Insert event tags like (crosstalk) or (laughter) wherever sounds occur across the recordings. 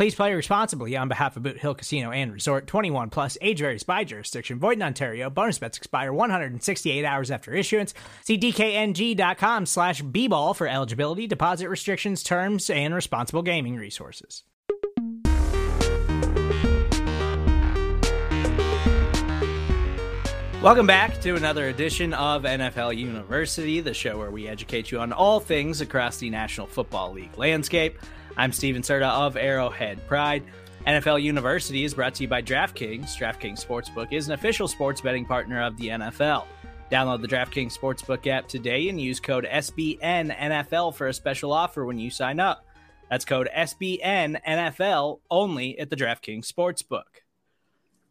Please play responsibly on behalf of Boot Hill Casino and Resort 21 plus age varies by jurisdiction. Void in Ontario. Bonus bets expire 168 hours after issuance. See DKNG.com slash B ball for eligibility, deposit restrictions, terms, and responsible gaming resources. Welcome back to another edition of NFL University, the show where we educate you on all things across the National Football League landscape. I'm Stephen Serda of Arrowhead Pride. NFL University is brought to you by DraftKings. DraftKings Sportsbook is an official sports betting partner of the NFL. Download the DraftKings Sportsbook app today and use code SBNNFL for a special offer when you sign up. That's code SBNNFL only at the DraftKings Sportsbook.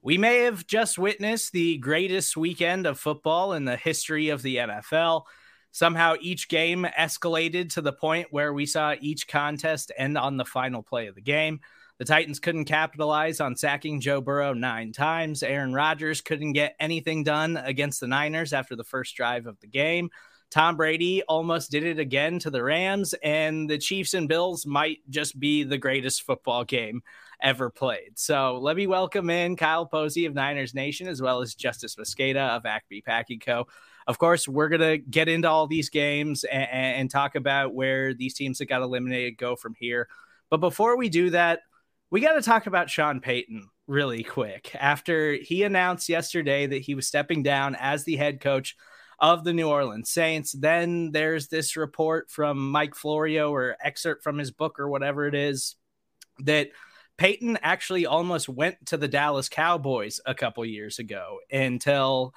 We may have just witnessed the greatest weekend of football in the history of the NFL. Somehow each game escalated to the point where we saw each contest end on the final play of the game. The Titans couldn't capitalize on sacking Joe Burrow nine times. Aaron Rodgers couldn't get anything done against the Niners after the first drive of the game. Tom Brady almost did it again to the Rams, and the Chiefs and Bills might just be the greatest football game ever played. So let me welcome in Kyle Posey of Niners Nation, as well as Justis Mosqueda of Acme Packing Co. Of course, we're going to get into all these games and, and talk about where these teams that got eliminated go from here. But before we do that, we got to talk about Sean Payton really quick. After he announced yesterday that he was stepping down as the head coach of the New Orleans Saints, then there's this report from Mike Florio or excerpt from his book or whatever it is that Payton actually almost went to the Dallas Cowboys a couple years ago until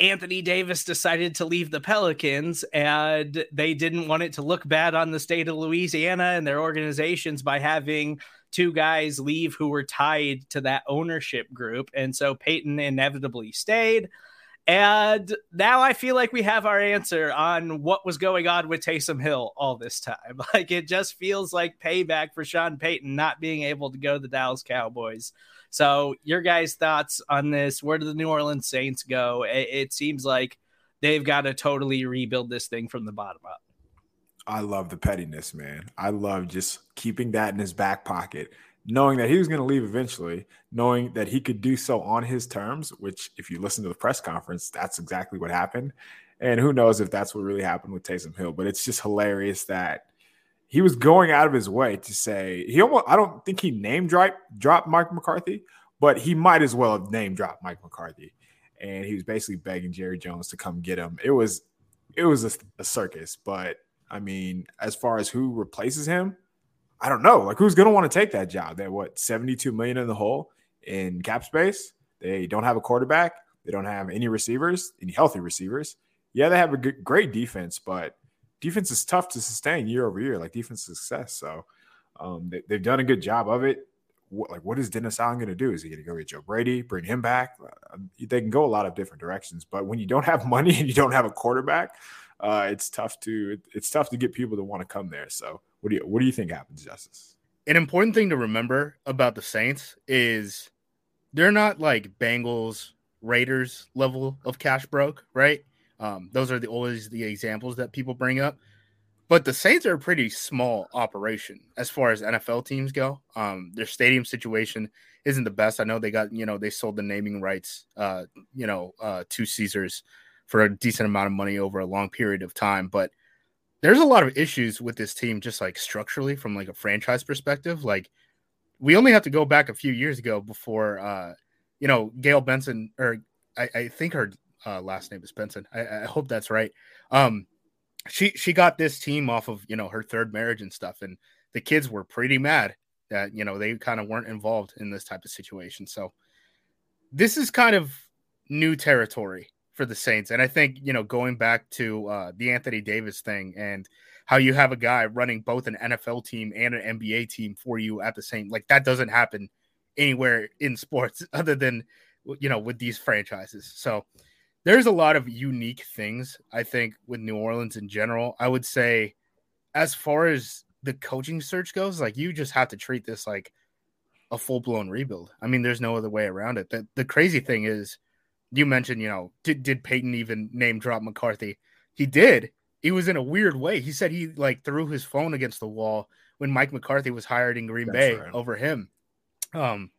Anthony Davis decided to leave the Pelicans and they didn't want it to look bad on the state of Louisiana and their organizations by having two guys leave who were tied to that ownership group. And so Payton inevitably stayed. And now I feel like we have our answer on what was going on with Taysom Hill all this time. (laughs) Like it just feels like payback for Sean Payton not being able to go to the Dallas Cowboys. So, your guys' thoughts on this? Where do the New Orleans Saints go? It, it seems like they've got to totally rebuild this thing from the bottom up. I love the pettiness, man. I love just keeping that in his back pocket knowing that he was going to leave eventually, knowing that he could do so on his terms, which, if you listen to the press conference, that's exactly what happened. And who knows if that's what really happened with Taysom Hill, but it's just hilarious that he was going out of his way to say he almost, I don't think he name drop, dropped Mike McCarthy, but he might as well have name dropped Mike McCarthy. And he was basically begging Jerry Jones to come get him. It was, it was a, a circus, but I mean, as far as who replaces him, I don't know. Like, who's going to want to take that job? They're what, 72 million in the hole in cap space? They don't have a quarterback. They don't have any receivers, any healthy receivers. Yeah, they have a good, great defense, but defense is tough to sustain year over year, like defense success. So um, they, have done a good job of it. What, like, what is Dennis Allen going to do? Is he going to go get Joe Brady, bring him back? Uh, they can go a lot of different directions, but when you don't have (laughs) money and you don't have a quarterback, uh, it's tough to it's tough to get people to want to come there. So what do you what do you think happens, Justis? An important thing to remember about the Saints is they're not like Bengals, Raiders level of cash broke, right? Um, those are the always the examples that people bring up. But the Saints are a pretty small operation as far as NFL teams go. Um, their stadium situation isn't the best. I know they got, you know, they sold the naming rights, uh, you know, uh, to Caesars for a decent amount of money over a long period of time. But there's a lot of issues with this team, just like structurally from like a franchise perspective. Like we only have to go back a few years ago before, uh, you know, Gayle Benson or I, I think her uh, last name is Benson. I, I hope that's right. Um, she she got this team off of you know her third marriage and stuff, and the kids were pretty mad that you know they kind of weren't involved in this type of situation. So this is kind of new territory for the Saints, and I think you know going back to uh, the Anthony Davis thing and how you have a guy running both an NFL team and an NBA team for you at the same like that doesn't happen anywhere in sports (laughs) other than you know with these franchises. So there's a lot of unique things I think with New Orleans in general. I would say as far as the coaching search goes, like you just have to treat this like a full blown rebuild. I mean, there's no other way around it. The the crazy thing is, you mentioned, you know, did did Payton even name drop McCarthy? He did. He was in a weird way. He said he like threw his phone against the wall when Mike McCarthy was hired in Green That's Bay right. over him. Um,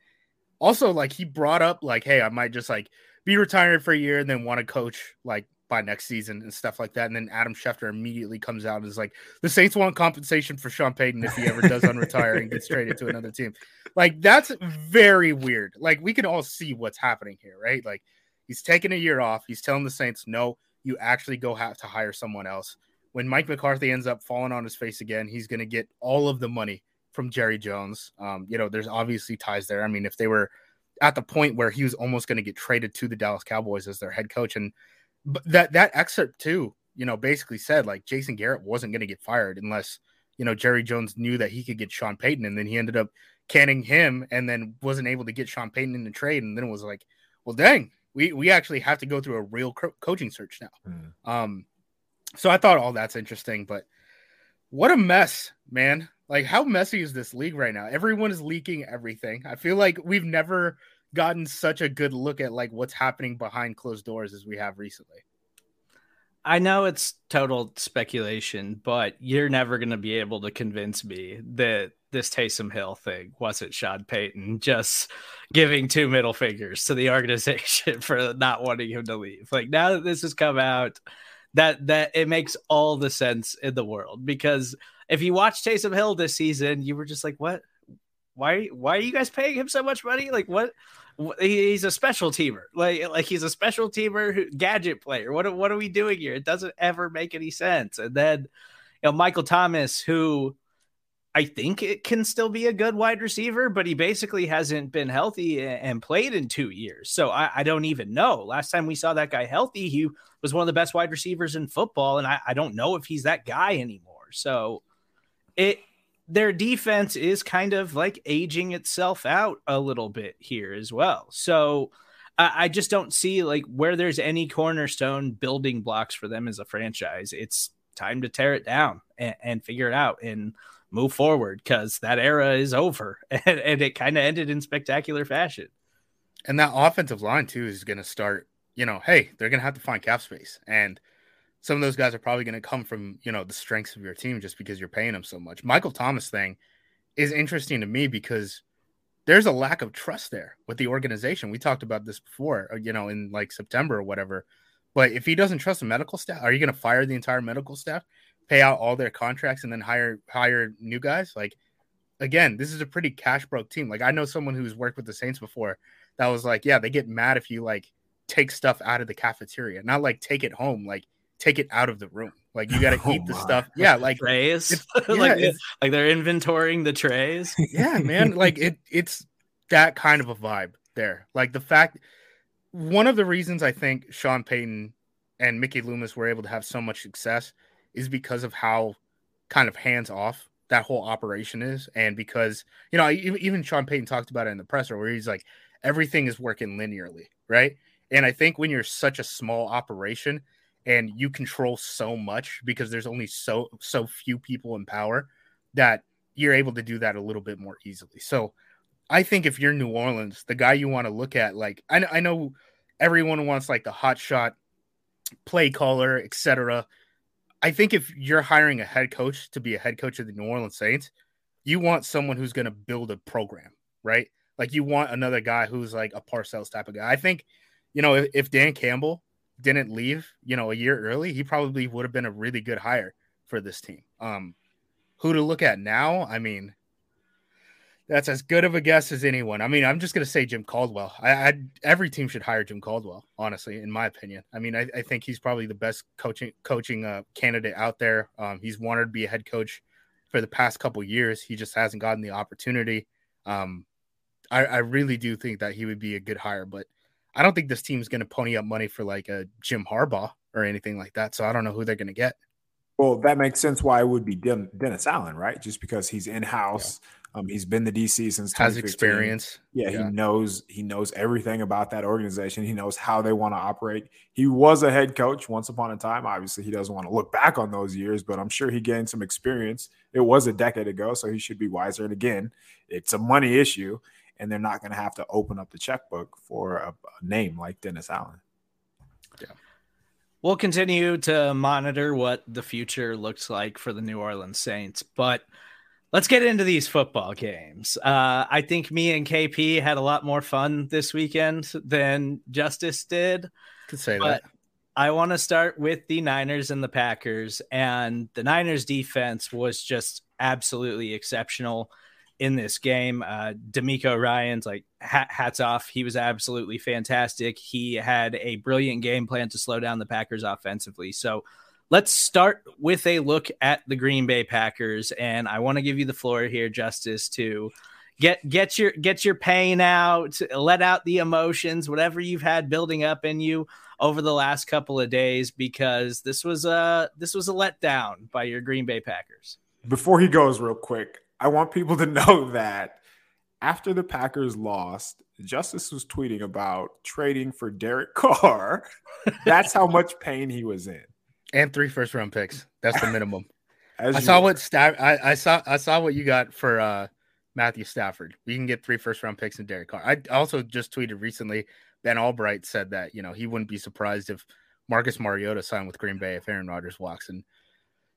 also like he brought up like, hey, I might just like be retired for a year and then want to coach like by next season and stuff like that. And then Adam Schefter immediately comes out and is like, the Saints want compensation for Sean Payton if he ever does unretire and gets traded to another team. Like, that's very weird. Like, we can all see what's happening here, right? Like, he's taking a year off. He's telling the Saints, no, you actually go have to hire someone else. When Mike McCarthy ends up falling on his face again, he's going to get all of the money from Jerry Jones. Um, you know, there's obviously ties there. I mean, if they were at the point where he was almost going to get traded to the Dallas Cowboys as their head coach, and that that excerpt too, you know, basically said like Jason Garrett wasn't going to get fired unless you know Jerry Jones knew that he could get Sean Payton, and then he ended up canning him, and then wasn't able to get Sean Payton in the trade, and then it was like, well, dang, we we actually have to go through a real co- coaching search now. Mm. Um, so I thought all that's interesting, but what a mess, man. Like, how messy is this league right now? Everyone is leaking everything. I feel like we've never gotten such a good look at like what's happening behind closed doors as we have recently. I know it's total speculation, but you're never going to be able to convince me that this Taysom Hill thing wasn't Sean Payton just giving two middle fingers to the organization (laughs) for not wanting him to leave. Like now that this has come out, that that it makes all the sense in the world because if you watch Taysom Hill this season, you were just like, what? Why? Why are you guys paying him so much money? Like, what? He's a special teamer. Like, like he's a special teamer, who, gadget player. What? What are we doing here? It doesn't ever make any sense. And then, you know, Michael Thomas, who I think it can still be a good wide receiver, but he basically hasn't been healthy and played in two years. So I, I, don't even know. Last time we saw that guy healthy, he was one of the best wide receivers in football, and I, I don't know if he's that guy anymore. So it their defense is kind of like aging itself out a little bit here as well. So I, I just don't see like where there's any cornerstone building blocks for them as a franchise. It's time to tear it down and, and figure it out and move forward because that era is over (laughs) and, and it kind of ended in spectacular fashion. And that offensive line too is going to start. You know, hey, they're going to have to find cap space and some of those guys are probably going to come from you know the strengths of your team just because you're paying them so much. Michael Thomas thing is interesting to me because there's a lack of trust there with the organization. We talked about this before, uh, you know, in like September or whatever. But if he doesn't trust the medical staff, are you going to fire the entire medical staff, pay out all their contracts, and then hire hire new guys? Like, again, this is a pretty cash broke team. Like, I know someone who's worked with the Saints before that was like, yeah, they get mad if you like take stuff out of the cafeteria, not like take it home, like take it out of the room. Like you got to (laughs) oh eat the stuff. Yeah, (laughs) like trays. (laughs) Yeah, like like they're inventorying the trays. yeah, man. Like it it's that kind of a vibe there. Like the fact one of the reasons I think Sean Payton and Mickey Loomis were able to have so much success is because of how kind of hands off that whole operation is, and because you know even Sean Payton talked about it in the presser where he's like everything is working linearly, right? And I think when you're such a small operation, and you control so much because there's only so so few people in power that you're able to do that a little bit more easily. So I think if you're New Orleans, the guy you want to look at, like I, I know everyone wants like the hot shot play caller, etc. I think if you're hiring a head coach to be a head coach of the New Orleans Saints, you want someone who's going to build a program, right? Like you want another guy who's like a Parcells type of guy. I think, you know, if, if Dan Campbell didn't leave, you know, a year early, he probably would have been a really good hire for this team. Um, who to look at now? I mean, That's as good of a guess as anyone. I mean, I'm just going to say Jim Caldwell. I, I, every team should hire Jim Caldwell, honestly, in my opinion. I mean, I, I think he's probably the best coaching coaching uh, candidate out there. Um, he's wanted to be a head coach for the past couple years. He just hasn't gotten the opportunity. Um, I, I really do think that he would be a good hire, but I don't think this team's going to pony up money for like a Jim Harbaugh or anything like that. So I don't know who they're going to get. Well, that makes sense why it would be Dennis Allen, right? Just because he's in house. Um, he's been the DC since has experience. Yeah, yeah, he knows he knows everything about that organization. He knows how they want to operate. He was a head coach once upon a time. Obviously, he doesn't want to look back on those years, but I'm sure he gained some experience. It was a decade ago, so he should be wiser. And again, it's a money issue, and they're not going to have to open up the checkbook for a, a name like Dennis Allen. Yeah. We'll continue to monitor what the future looks like for the New Orleans Saints, but let's get into these football games. Uh, I think me and KP had a lot more fun this weekend than Justis did. Could say that. I want to start with the Niners and the Packers, and the Niners defense was just absolutely exceptional in this game. Uh, DeMeco Ryans like hat, hats off. He was absolutely fantastic. He had a brilliant game plan to slow down the Packers offensively. So let's start with a look at the Green Bay Packers, and I want to give you the floor here, Justis, to get get your get your pain out, let out the emotions, whatever you've had building up in you over the last couple of days, because this was a this was a letdown by your Green Bay Packers. Before he goes, real quick, I want people to (laughs) know that after the Packers lost, Justis was tweeting about trading for Derek Carr. (laughs) That's how much pain he was in. And three first round picks. That's the minimum. (laughs) I saw what Staff I, I, saw I saw what you got for uh, Matthew Stafford. We can get three first round picks in Derek Carr. I also just tweeted recently Ben Albright said that, you know, he wouldn't be surprised if Marcus Mariota signed with Green Bay if Aaron Rodgers walks. And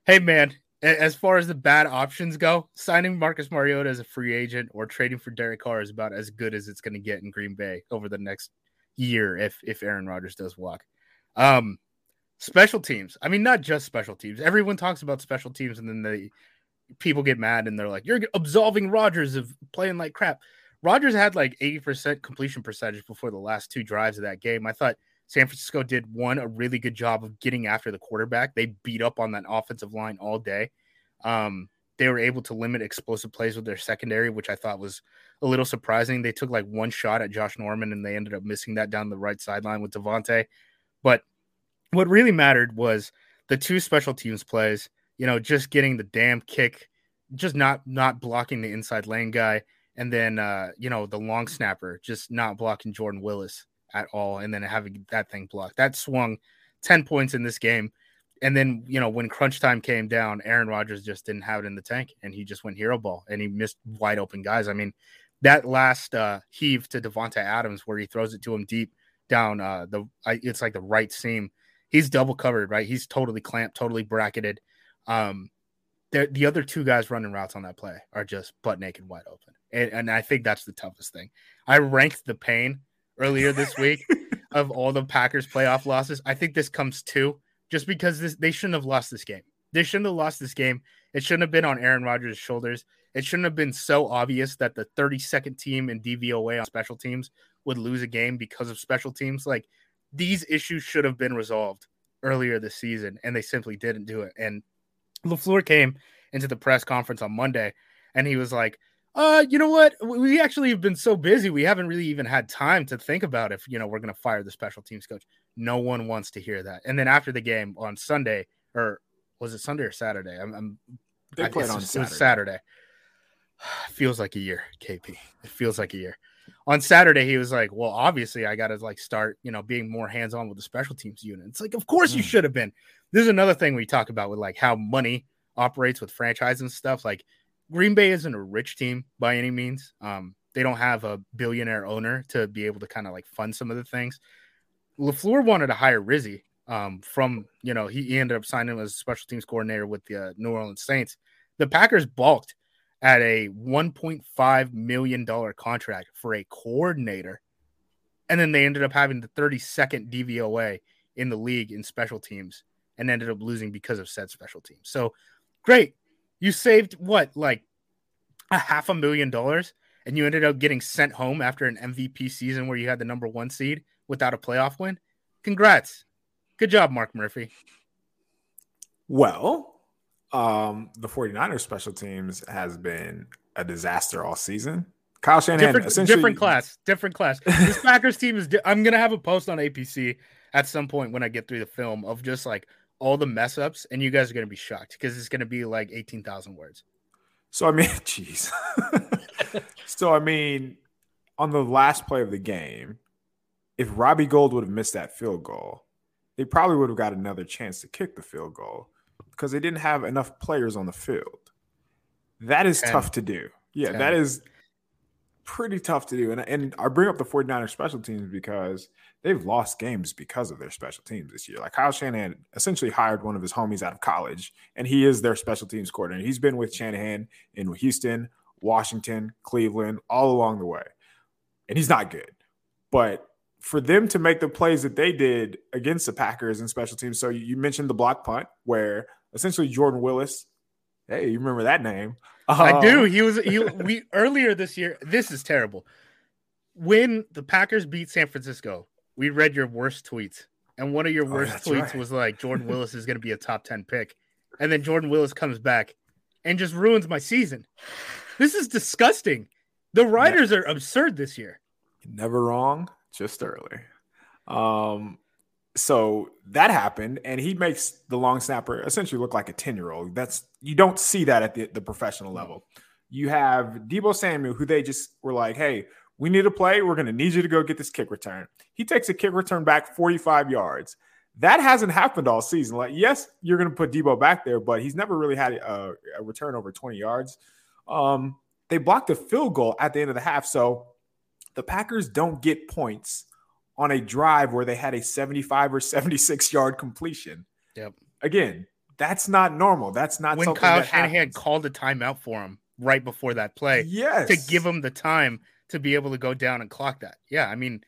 hey man, as far as the bad options go, signing Marcus Mariota as a free agent or trading for Derek Carr is about as good as it's going to get in Green Bay over the next year if if Aaron Rodgers does walk. Um, special teams. I mean, not just special teams. Everyone talks about special teams, and then the people get mad and they're like, "You're absolving Rodgers of playing like crap." Rodgers had like eighty percent completion percentage before the last two drives of that game. I thought San Francisco did one a really good job of getting after the quarterback. They beat up on that offensive line all day. Um, they were able to limit explosive plays with their secondary, which I thought was a little surprising. They took like one shot at Josh Norman and they ended up missing that down the right sideline with Davante. But what really mattered was the two special teams plays, you know, just getting the damn kick, just not not blocking the inside lane guy, and then uh, you know, the long snapper, just not blocking Jordan Willis at all, and then having that thing blocked. That swung 10 points in this game. And then, you know, when crunch time came down, Aaron Rodgers just didn't have it in the tank and he just went hero ball and he missed wide open guys. I mean, that last uh, heave to Davante Adams where he throws it to him deep down uh, the it's like the right seam. He's double covered, right? He's totally clamped, totally bracketed. Um, the other two guys running routes on that play are just butt naked, wide open, and, and I think that's the toughest thing. I ranked the pain earlier this week (laughs) of all the Packers playoff losses. I think this comes two just because this they shouldn't have lost this game. They shouldn't have lost this game. It shouldn't have been on Aaron Rodgers' shoulders. It shouldn't have been so obvious that the 32nd team in DVOA on special teams would lose a game because of special teams. Like these issues should have been resolved earlier this season, and they simply didn't do it. And LaFleur came into the press conference on Monday and he was like, uh, you know what? We actually have been so busy, we haven't really even had time to think about if you know we're going to fire the special teams coach. No one wants to hear that. And then after the game on Sunday, or was it Sunday or Saturday? I'm, I'm they I played on Saturday. Saturday. (sighs) feels like a year, KP. It feels like a year. On Saturday, he was like, "Well, obviously, I got to like start, you know, being more hands on with the special teams unit." It's like, of course, mm. you should have been. This is another thing we talk about with like how money operates with franchise and stuff. Like Green Bay isn't a rich team by any means. Um, they don't have a billionaire owner to be able to kind of like fund some of the things. LaFleur wanted to hire Rizzi um, from, you know, he, he, ended up signing as a special teams coordinator with the uh, New Orleans Saints. The Packers balked at a $1.5 million contract for a coordinator. And then they ended up having the 32nd DVOA in the league in special teams and ended up losing because of said special teams. So great you saved what, like a half a million dollars and you ended up getting sent home after an MVP season where you had the number one seed without a playoff win, congrats. Good job, Mark Murphy. Well, um, the 49ers special teams has been a disaster all season. Kyle Shanahan, different, different class, different class. This (laughs) Packers team is. Di- I'm gonna have a post on APC at some point when I get through the film of just like all the mess ups, and you guys are gonna be shocked because it's gonna be like eighteen thousand words. So I mean, (laughs) jeez. (laughs) so I mean, on the last play of the game, if Robbie Gould would have missed that field goal, they probably would have got another chance to kick the field goal because they didn't have enough players on the field. That is Ten. tough to do. Yeah, Ten. that is pretty tough to do. And, and I bring up the 49ers special teams because they've lost games because of their special teams this year. Like Kyle Shanahan essentially hired one of his homies out of college, and he is their special teams coordinator. He's been with Shanahan in Houston, Washington, Cleveland, all along the way. And he's not good. But for them to make the plays that they did against the Packers and special teams, so you mentioned the block punt where essentially Jordan Willis, hey, you remember that name? I do. Um, he was he (laughs) we earlier this year. This is terrible. When the Packers beat San Francisco, we read your worst tweets, and one of your oh, worst oh, tweets right. was like Jordan Willis is going to be a top ten pick, and then Jordan Willis comes back and just ruins my season. This is disgusting. The writers are absurd this year. Never wrong, just early. Um, so that happened, and he makes the long snapper essentially look like a 10 year old. That's you don't see that at the, the professional level. You have Deebo Samuel, who they just were like, hey, we need to play. We're going to need you to go get this kick return. He takes a kick return back 45 yards. That hasn't happened all season. Like, yes, you're going to put Deebo back there, but he's never really had a, a return over 20 yards. Um, they blocked a field goal at the end of the half. So the Packers don't get points on a drive where they had a 75 or 76 yard completion. Yep. Again, that's not normal. That's not when Kyle Shanahan called a timeout for him right before that play. Yes. To give him the time to be able to go down and clock that. Yeah. I mean,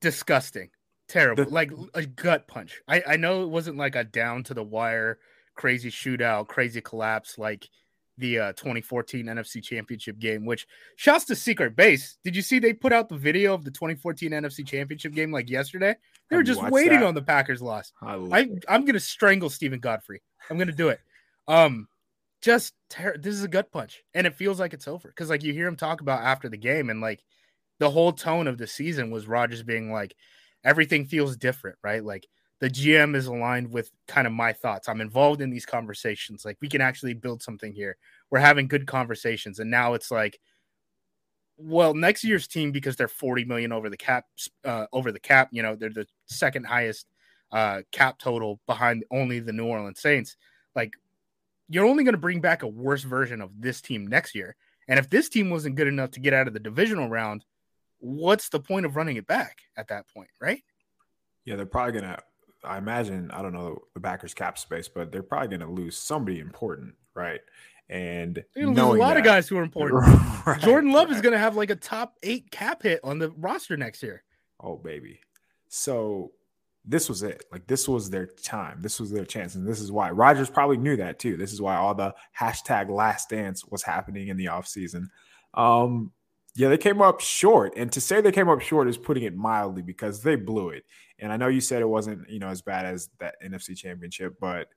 disgusting. Terrible. The, like a gut punch. I, I know it wasn't like a down to the wire, crazy shootout, crazy collapse like – the uh, 2014 NFC Championship game, which shouts to Secret Base. Did you see they put out the video of the 2014 NFC Championship game like yesterday? They were just waiting that? on the Packers loss. I, I I'm gonna strangle Stephen Godfrey. I'm gonna do it. Um, just ter- this is a gut punch, and it feels like it's over because like you hear him talk about after the game, and like the whole tone of the season was Rodgers being like, everything feels different, right? Like the GM is aligned with kind of my thoughts. I'm involved in these conversations. Like we can actually build something here. We're having good conversations. And now it's like, well, next year's team, because they're 40 million over the cap, uh, over the cap, you know, they're the second highest uh, cap total behind only the New Orleans Saints. Like you're only going to bring back a worse version of this team next year. And if this team wasn't good enough to get out of the divisional round, what's the point of running it back at that point, right? Yeah, they're probably gonna I imagine I don't know the backers cap space, but they're probably going to lose somebody important, right? And a lot that, of guys who are (laughs) important. Right, Jordan Love right. is going to have like a top eight cap hit on the roster next year. Oh baby, so this was it. Like this was their time. This was their chance, and this is why Rodgers probably knew that too. This is why all the hashtag Last Dance was happening in the offseason. Um, yeah, they came up short. And to say they came up short is putting it mildly because they blew it. And I know you said it wasn't, you know, as bad as that NFC championship, but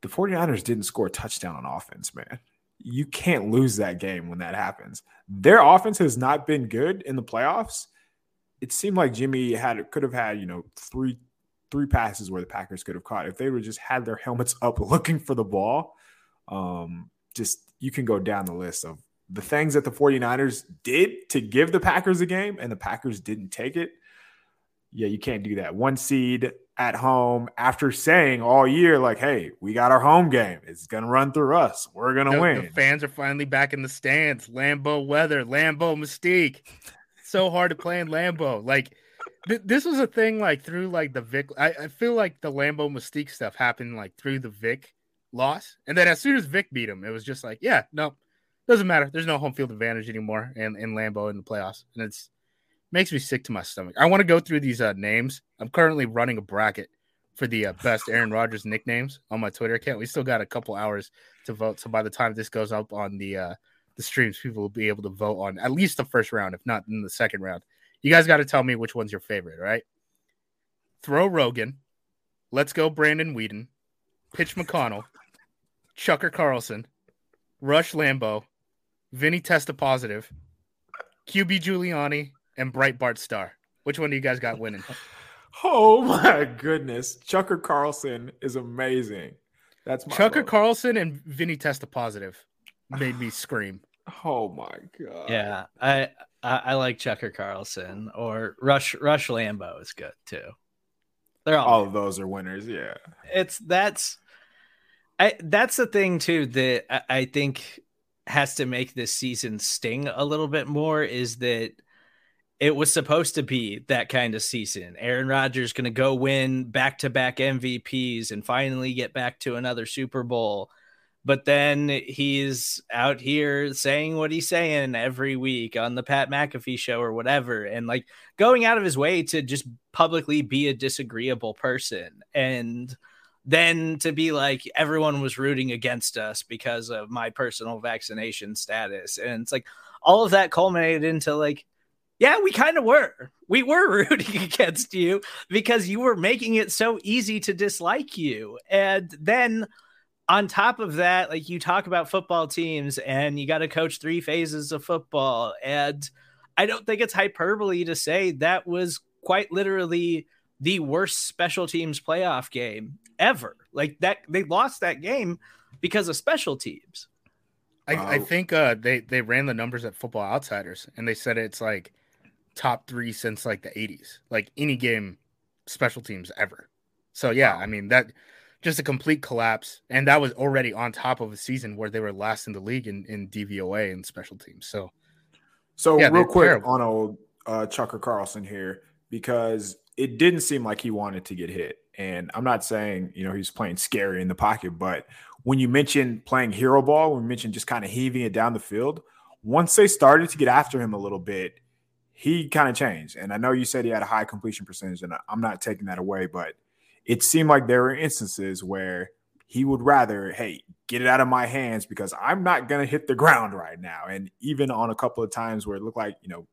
the 49ers didn't score a touchdown on offense, man. You can't lose that game when that happens. Their offense has not been good in the playoffs. It seemed like Jimmy had could have had, you know, three three passes where the Packers could have caught. If they would just had their helmets up (laughs) looking for the ball, um, just you can go down the list of the things that the 49ers did to give the Packers a game and the Packers didn't take it. Yeah, you can't do that. One seed at home after saying all year, like, hey, we got our home game. It's going to run through us. We're going to win. The fans are finally back in the stands. Lambeau weather, Lambeau mystique. so hard to play in Lambeau. Like, th- this was a thing like through like the Vick. I, I feel like the Lambeau mystique stuff happened like through the Vick loss. And then as soon as Vick beat him, it was just like, yeah, no, doesn't matter. There's no home field advantage anymore in, in Lambeau in the playoffs. And it's makes me sick to my stomach. I want to go through these uh, names. I'm currently running a bracket for the uh, best Aaron Rodgers nicknames on my Twitter account. We still got a couple hours to vote. So by the time this goes up on the uh, the streams, people will be able to vote on at least the first round, if not in the second round. You guys got to tell me which one's your favorite, right? Throw Rogan, let's go Brandon Weeden, Pitch McConnell, Chucker Carlson, Rush Lambo, Vinny Testa Positive, QB Giuliani, and Breitbart Star. Which one do you guys got winning? (laughs) Oh my goodness. Chucker Carlson is amazing. That's my Chucker vote. Carlson and Vinny Testa Positive made me scream. (sighs) Oh my god. Yeah, I, I I like Chucker Carlson or Rush Rush Lambo is good too. They're all, All of those are winners. Yeah. it's that's I that's the thing too that I, I think has to make this season sting a little bit more is that it was supposed to be that kind of season. Aaron Rodgers going to go win back to back MVPs and finally get back to another Super Bowl. But then he's out here saying what he's saying every week on the Pat McAfee show or whatever, and like going out of his way to just publicly be a disagreeable person. And then to be like, everyone was rooting against us because of my personal vaccination status. And it's like all of that culminated into like, yeah, we kind of were. We were (laughs) rooting against you because you were making it so easy to dislike you. And then on top of that, like you talk about football teams and you got to coach three phases of football. And I don't think it's hyperbole to say that was quite literally the worst special teams playoff game ever. Like that, they lost that game because of special teams. I, I think uh, they they ran the numbers at Football Outsiders, and they said it's like top three since like the '80s, like any game special teams ever. So yeah, Wow. I mean that just a complete collapse, and that was already on top of a season where they were last in the league in, in DVOA and special teams. So So Yeah, real quick terrible. on old uh, Chucker Carlson here because it didn't seem like he wanted to get hit, and I'm not saying you know he's playing scary in the pocket, but when you mentioned playing hero ball, when you mentioned just kind of heaving it down the field, once they started to get after him a little bit, he kind of changed. And I know you said he had a high completion percentage, and I'm not taking that away, but it seemed like there were instances where he would rather, hey, get it out of my hands because I'm not going to hit the ground right now. And even on a couple of times where it looked like, you know,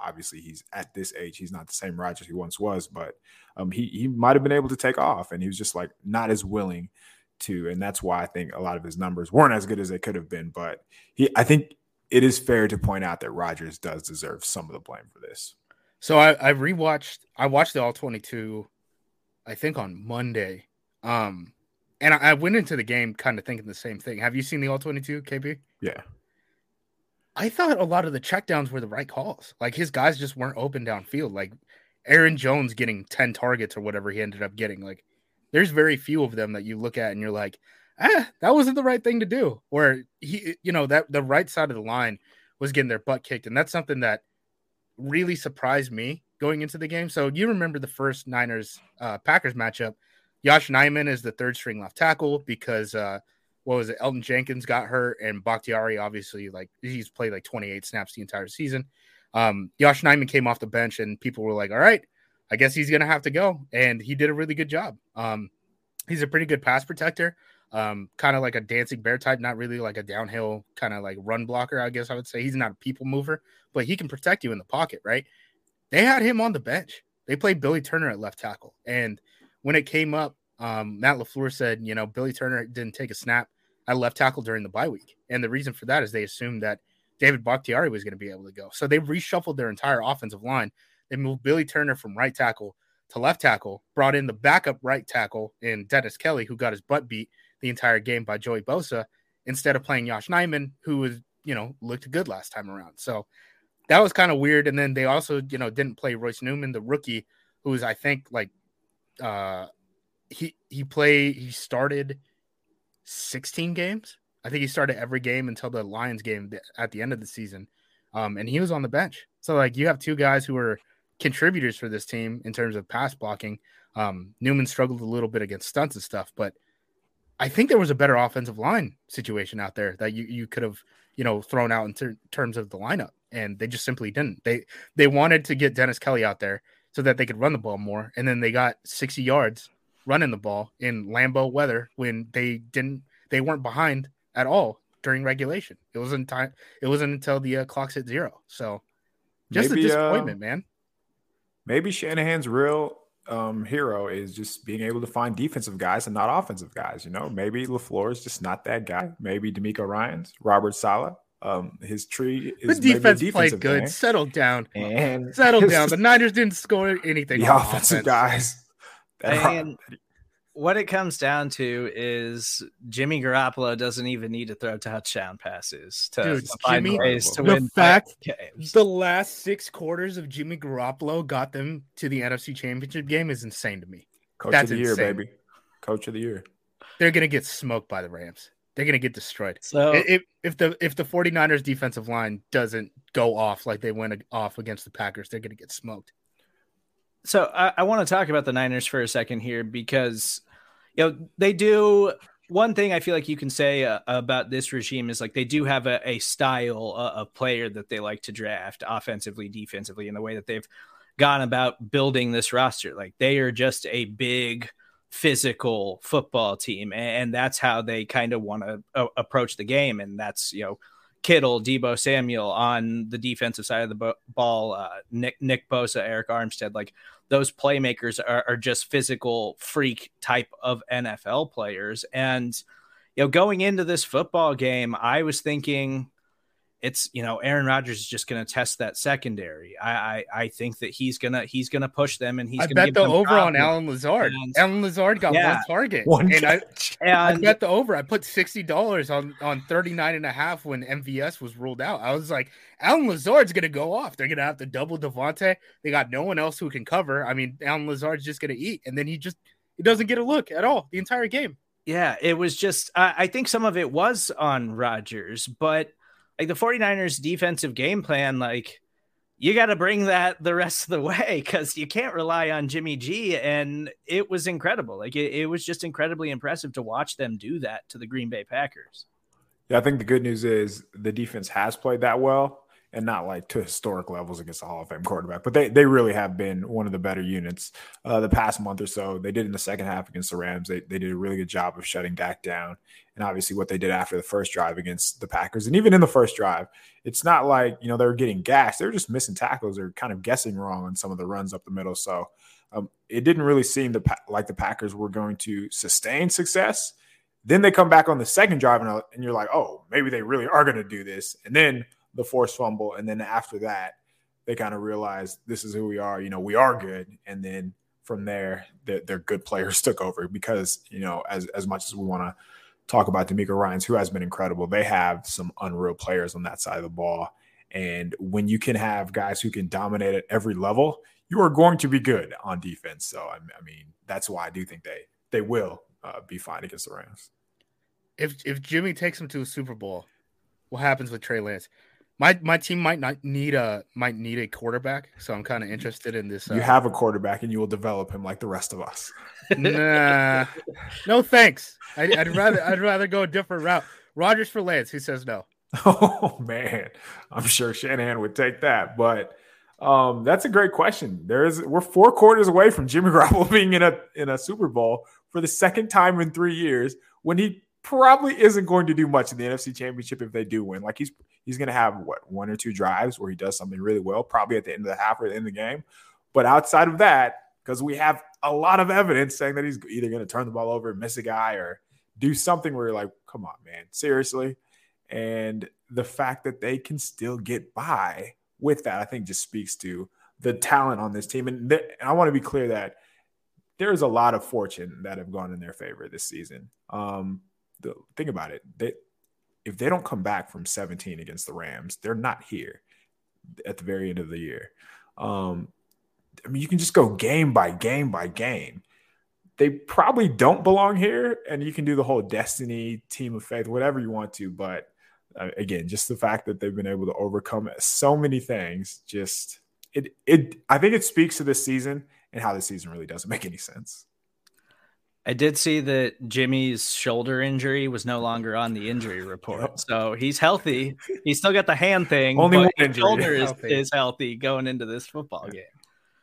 obviously he's at this age, he's not the same Rodgers he once was, but um, he, he might have been able to take off and he was just like not as willing to. And that's why I think a lot of his numbers weren't as good as they could have been. But he, I think it is fair to point out that Rodgers does deserve some of the blame for this. so I, I rewatched I watched the All 22, I think on Monday, um, and I, I went into the game kind of thinking the same thing. Have you seen the All 22, KP? Yeah. I thought a lot of the checkdowns were the right calls. Like his guys just weren't open downfield. Like Aaron Jones getting 10 targets or whatever he ended up getting. Like there's very few of them that you look at and you're like, ah, that wasn't the right thing to do. Or he, you know, that the right side of the line was getting their butt kicked. And that's something that really surprised me going into the game. So you remember the first Niners uh, Packers matchup. Yosh Nijman is the third string left tackle because uh, what was it? Elgton Jenkins got hurt, and Bakhtiari obviously like he's played like 28 snaps the entire season. Um, Yosh Nijman came off the bench, and people were like, "All right, I guess he's gonna have to go," and he did a really good job. Um, he's a pretty good pass protector, um, kind of like a dancing bear type, not really like a downhill kind of like run blocker. I guess I would say he's not a people mover, but he can protect you in the pocket, right? They had him on the bench. They played Billy Turner at left tackle, and when it came up, um, Matt LaFleur said, you know, Billy Turner didn't take a snap at left tackle during the bye week, and the reason for that is they assumed that David Bakhtiari was going to be able to go. So they reshuffled their entire offensive line. They moved Billy Turner from right tackle to left tackle, brought in the backup right tackle in Dennis Kelly, who got his butt beat the entire game by Joey Bosa, instead of playing Yosh Nijman, who was, you know, looked good last time around. So that was kind of weird. And then they also, you know, didn't play Royce Newman, the rookie, who was, I think, like, uh, he he played, he started 16 games. I think he started every game until the Lions game at the end of the season. Um, and he was on the bench. So like you have two guys who are contributors for this team in terms of pass blocking. Um, Newman struggled a little bit against stunts and stuff, but I think there was a better offensive line situation out there that you, you could have, you know, thrown out in ter- terms of the lineup, and they just simply didn't. They they wanted to get Dennis Kelly out there so that they could run the ball more, and then they got 60 yards running the ball in Lambeau weather when they didn't they weren't behind at all during regulation. It wasn't time. It wasn't until the uh, clock's at zero. So just Maybe, a uh, disappointment, man. Maybe Shanahan's real um, hero is just being able to find defensive guys and not offensive guys. You know, maybe LaFleur is just not that guy. Maybe DeMeco Ryans, Robert Saleh. Um, his tree The is maybe defense played good. guy. Settle down. and Settle down. (laughs) The Niners didn't score anything. the offensive offense. guys. That uh, (laughs) are- And what it comes down to is Jimmy Garoppolo doesn't even need to throw touchdown passes to, Dude, find Jimmy- ways to the win fact- games. The last six quarters of Jimmy Garoppolo got them to the NFC Championship game is insane to me. Coach That's of the year, insane. baby. Coach of the year. They're gonna get smoked by the Rams. They're gonna get destroyed. So if if the if the 49ers defensive line doesn't go off like they went off against the Packers, they're gonna get smoked. So I, I want to talk about the Niners for a second here because you know they do one thing I feel like you can say uh, about this regime is like they do have a, a style of player that they like to draft offensively, defensively, in the way that they've gone about building this roster. Like they are just a big physical football team, and, and that's how they kind of want to uh, approach the game. And that's you know Kittle, Deebo Samuel on the defensive side of the bo- ball, uh, Nick Nick Bosa, Arik Armstead, like those playmakers are, are just physical freak type of NFL players. And you know, going into this football game, I was thinking it's you know Aaron Rodgers is just going to test that secondary. I, I I think that he's gonna he's gonna push them and he's I gonna bet give the them over on confidence. Allen Lazard. And- Allen Lazard got Yeah. one target. One and I, catch. I And bet the over. I put sixty dollars on on 39 and a half when MVS was ruled out. I was like, Allen Lazard's gonna go off. They're gonna have to double Davante. They got no one else who can cover. I mean, Allen Lazard's just gonna eat, and then he just he doesn't get a look at all the entire game. Yeah, it was just I I think some of it was on Rodgers, but like the 49ers defensive game plan, like you got to bring that the rest of the way because you can't rely on Jimmy G. And it was incredible. Like it, it was just incredibly impressive to watch them do that to the Green Bay Packers. Yeah, I think the good news is the defense has played that well and not like to historic levels against a Hall of Fame quarterback, but they, they really have been one of the better units uh, the past month or so. They did in the second half against the Rams. They, they did a really good job of shutting Dak down. And obviously, what they did after the first drive against the Packers, and even in the first drive, it's not like you know they were getting gashed. They were just missing tackles or kind of guessing wrong on some of the runs up the middle. So um, it didn't really seem the, like the Packers were going to sustain success. Then they come back on the second drive, and, uh, and you're like, oh, maybe they really are going to do this. And then the forced fumble, and then after that, they kind of realized this is who we are. You know, we are good, and then from there, their, their good players (laughs) took over because you know, as as much as we want to talk about DeMeco Ryans, who has been incredible, they have some unreal players on that side of the ball. And when you can have guys who can dominate at every level, you are going to be good on defense. So I, I mean, that's why I do think they they will uh, be fine against the Rams. If if Jimmy takes him to a Super Bowl, what happens with Trey Lance? My my team might not need a might need a quarterback, so I'm kind of interested in this. Uh, You have a quarterback, and you will develop him like the rest of us. nah, no thanks. I, I'd rather I'd rather go a different route. Rodgers for Lance. Who says no? (laughs) Oh man, I'm sure Shanahan would take that. But um, that's a great question. There is we're four quarters away from Jimmy (laughs) Garoppolo being in a in a Super Bowl for the second time in three years when he probably isn't going to do much in the NFC Championship if they do win. Like he's he's going to have what one or two drives where he does something really well, probably at the end of the half or the end of the game. But outside of that, because we have a lot of evidence saying that he's either going to turn the ball over, miss a guy, or do something where you're like, come on, man, seriously. And the fact that they can still get by with that, I think just speaks to the talent on this team. And, th- and I want to be clear that there's a lot of fortune that have gone in their favor this season. Um, the, think about it. They, if they don't come back from 17 against the Rams, they're not here at the very end of the year. Um, I mean, you can just go game by game by game. They probably don't belong here, and you can do the whole destiny, team of faith, whatever you want to. But uh, again, just the fact that they've been able to overcome so many things, just it, it. I think it speaks to this season and how this season really doesn't make any sense. I did see that Jimmy's shoulder injury was no longer on the injury report, Yep. so he's healthy. He's still got the hand thing. Only but one his injury. shoulder is Healthy. is healthy going into this football game.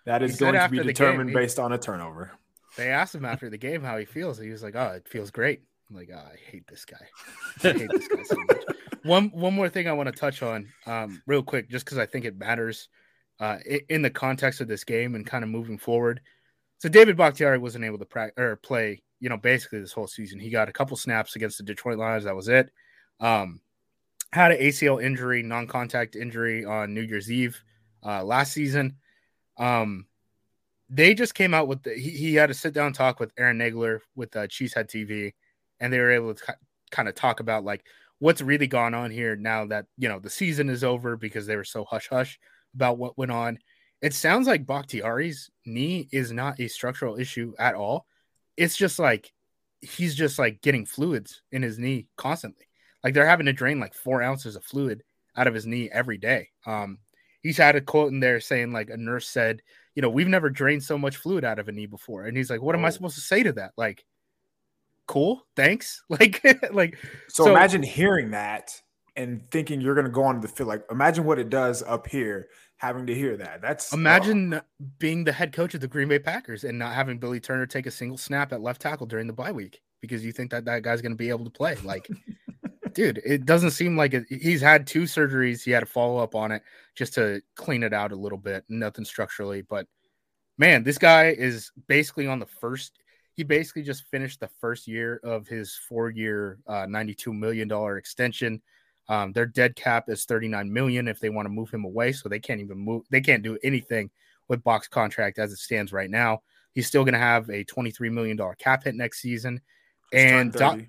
That is He going to be determined game, he- based on a turnover. They asked him after the game how he feels. He was like, "Oh, it feels great." I'm like, oh, I hate this guy. I hate this guy so much. (laughs) One one more thing I want to touch on, um, real quick, just because I think it matters uh, in the context of this game and kind of moving forward. So David Bakhtiari wasn't able to pra- or play, you know, basically this whole season. He got a couple snaps against the Detroit Lions. That was it. Um, had an ACL injury, non-contact injury on New Year's Eve uh, last season. Um, they just came out with the, he, he had a sit down talk with Aaron Nagler with uh, Cheesehead TV, and they were able to kind of talk about like what's really gone on here now that you know the season is over because they were so hush hush about what went on. It sounds like Bakhtiari's knee is not a structural issue at all. It's just like he's just like getting fluids in his knee constantly. Like they're having to drain like four ounces of fluid out of his knee every day. Um, he's had a quote in there saying like a nurse said, you know, we've never drained so much fluid out of a knee before. And he's like, what am I oh. supposed to say to that? Like, cool, thanks. (laughs) Like, like. So, so imagine hearing that and thinking you're going to go on to the field. Like, imagine what it does up here having to hear that. That's imagine being the head coach of the Green Bay Packers and not having Billy Turner take a single snap at left tackle during the bye week because you think that that guy's going to be able to play. Like, (laughs) dude, it doesn't seem like it. He's had two surgeries. He had a follow up on it just to clean it out a little bit. Nothing structurally, but man, this guy is basically on the first. He basically just finished the first year of his four year, uh, $92 million extension. Um, their dead cap is 39 million if they want to move him away. So they can't even move. They can't do anything with Bak's contract as it stands right now. He's still going to have a 23 million dollar cap hit next season. and Doc,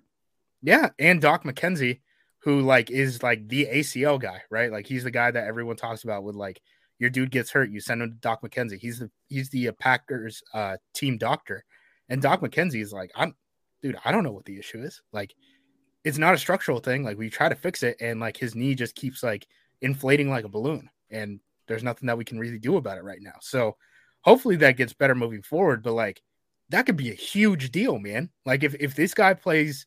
yeah, and Doc McKenzie, who like is like the ACL guy, right? Like he's the guy that everyone talks about with like your dude gets hurt, you send him to Doc McKenzie. He's the he's the uh, Packers uh, team doctor, and Doc McKenzie is like, I'm, dude, I don't know what the issue is. Like, it's not a structural thing. Like we try to fix it, and like his knee just keeps like inflating like a balloon, and there's nothing that we can really do about it right now. So hopefully that gets better moving forward. But like that could be a huge deal, man. Like if if this guy plays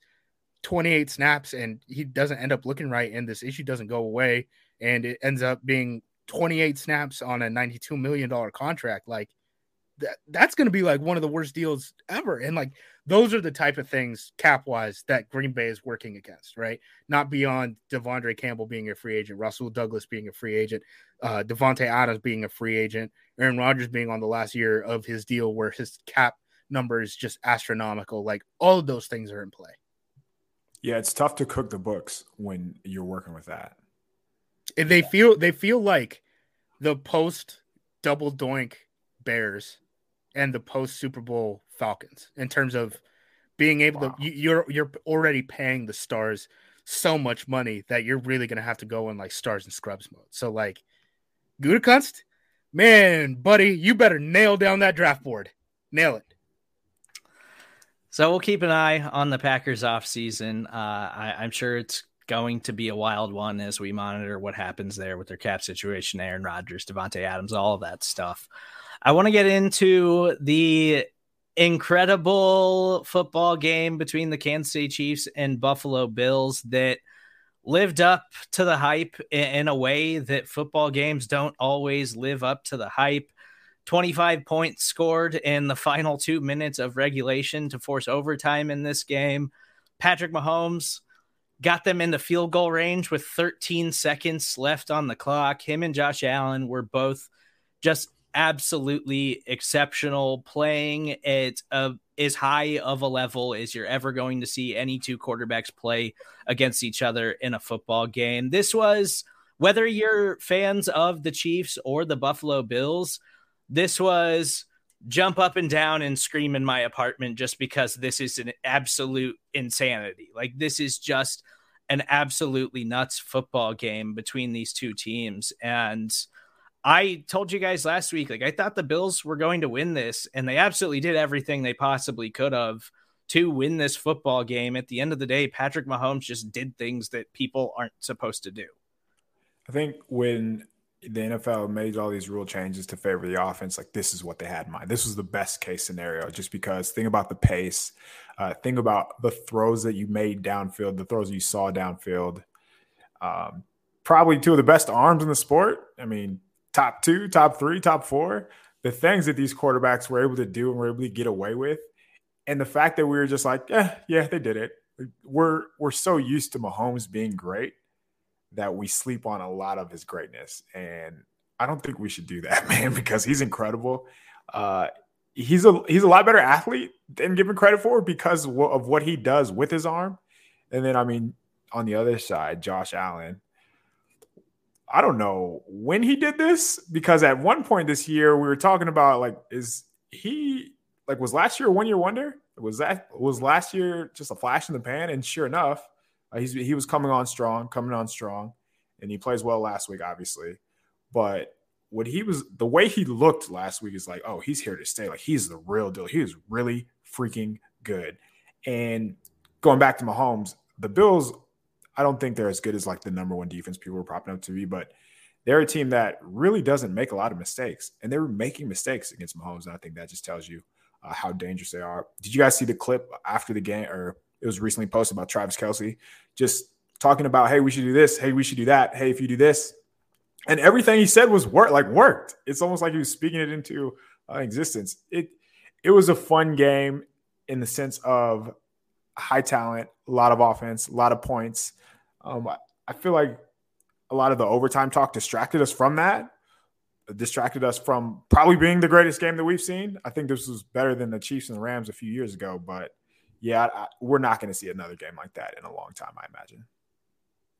28 snaps and he doesn't end up looking right, and this issue doesn't go away, and it ends up being 28 snaps on a 92 million dollar contract, like that that's going to be like one of the worst deals ever. And like those are the type of things cap wise that Green Bay is working against, right? Not beyond De'Vondre Campbell being a free agent, Rasul Douglas being a free agent, uh, Davante Adams being a free agent, Aaron Rodgers being on the last year of his deal where his cap number is just astronomical. Like all of those things are in play. Yeah, it's tough to cook the books when you're working with that. And they feel they feel like the post double doink Bears and the post Super Bowl Falcons in terms of being able wow. to you're you're already paying the stars so much money that you're really gonna have to go in like stars and scrubs mode. So like Gutekunst, man, buddy, you better nail down that draft board. Nail it. So we'll keep an eye on the Packers off season. Uh, I, I'm sure it's going to be a wild one as we monitor what happens there with their cap situation, Aaron Rodgers, Davante Adams, all of that stuff. I want to get into the incredible football game between the Kansas City Chiefs and Buffalo Bills that lived up to the hype in a way that football games don't always live up to the hype. 25 points scored in the final two minutes of regulation to force overtime in this game. Patrick Mahomes got them in the field goal range with 13 seconds left on the clock. Him and Josh Allen were both just absolutely exceptional, playing at a, as high of a level as you're ever going to see any two quarterbacks play against each other in a football game. This was whether you're fans of the Chiefs or the Buffalo Bills, this was jump up and down and scream in my apartment just because this is an absolute insanity. Like this is just an absolutely nuts football game between these two teams and I told you guys last week, like I thought the Bills were going to win this, and they absolutely did everything they possibly could have to win this football game. At the end of the day, Patrick Mahomes just did things that people aren't supposed to do. I think when the NFL made all these rule changes to favor the offense, like this is what they had in mind. This was the best case scenario, just because think about the pace, uh, think about the throws that you made downfield, the throws you saw downfield. Um, probably two of the best arms in the sport. I mean, top two, top three, top four, the things that these quarterbacks were able to do and were able to get away with. And the fact that we were just like, yeah, yeah, they did it. we're we're so used to Mahomes being great that we sleep on a lot of his greatness, and I don't think we should do that, (laughs) man, because he's incredible. Uh, he's a he's a lot better athlete than given credit for because of what he does with his arm. And then, I mean, on the other side, Josh Allen. I don't know when he did this because at one point this year we were talking about like is he like was last year a one year wonder? Was that was last year just a flash in the pan? And sure enough, uh, he's he was coming on strong, coming on strong, and he plays well last week, obviously. But what he was the way he looked last week is like, oh, he's here to stay. Like he's the real deal. He is really freaking good. And going back to Mahomes, the Bills I don't think they're as good as like the number one defense people were propping up to be, but they're a team that really doesn't make a lot of mistakes, and they were making mistakes against Mahomes. And I think that just tells you uh, how dangerous they are. Did you guys see the clip after the game, or it was recently posted about Travis Kelce just talking about, hey, we should do this, hey, we should do that, hey, if you do this, and everything he said was work like worked. It's almost like he was speaking it into uh, existence. It it was a fun game in the sense of high talent, a lot of offense, a lot of points. Um, I feel like a lot of the overtime talk distracted us from that, distracted us from probably being the greatest game that we've seen. I think this was better than the Chiefs and the Rams a few years ago, but yeah, I, we're not going to see another game like that in a long time, I imagine.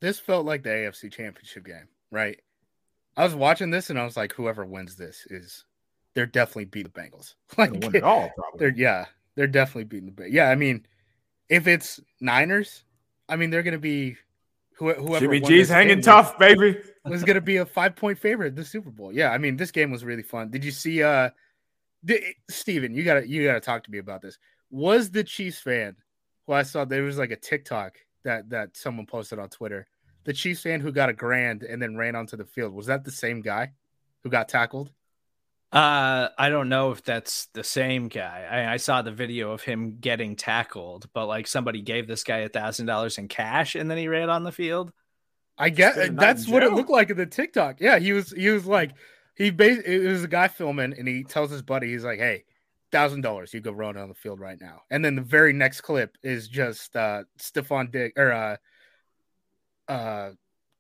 This felt like the AFC Championship game, right? I was watching this and I was like, whoever wins this is they're definitely beat the Bengals. (laughs) Like win it all, probably. They're yeah, they're definitely beating the Bengals. Yeah, I mean, if it's Niners, I mean they're going to be whoever Jimmy G's hanging tough, baby. was going to be a five point favorite the Super Bowl. Yeah, I mean this game was really fun. Did you see? uh did, Stephen, you gotta you gotta talk to me about this. Was the Chiefs fan who I saw there was like a TikTok that that someone posted on Twitter. The Chiefs fan who got a grand and then ran onto the field was that the same guy who got tackled? Uh, I don't know if that's the same guy. I, I, saw the video of him getting tackled, but like somebody gave this guy a thousand dollars in cash and then he ran on the field. I get that's what it looked like in the TikTok. Yeah, he was he was like he bas- it was a guy filming and he tells his buddy he's like, "Hey, thousand dollars, you go run on the field right now." And then the very next clip is just uh Stefon Dick or uh uh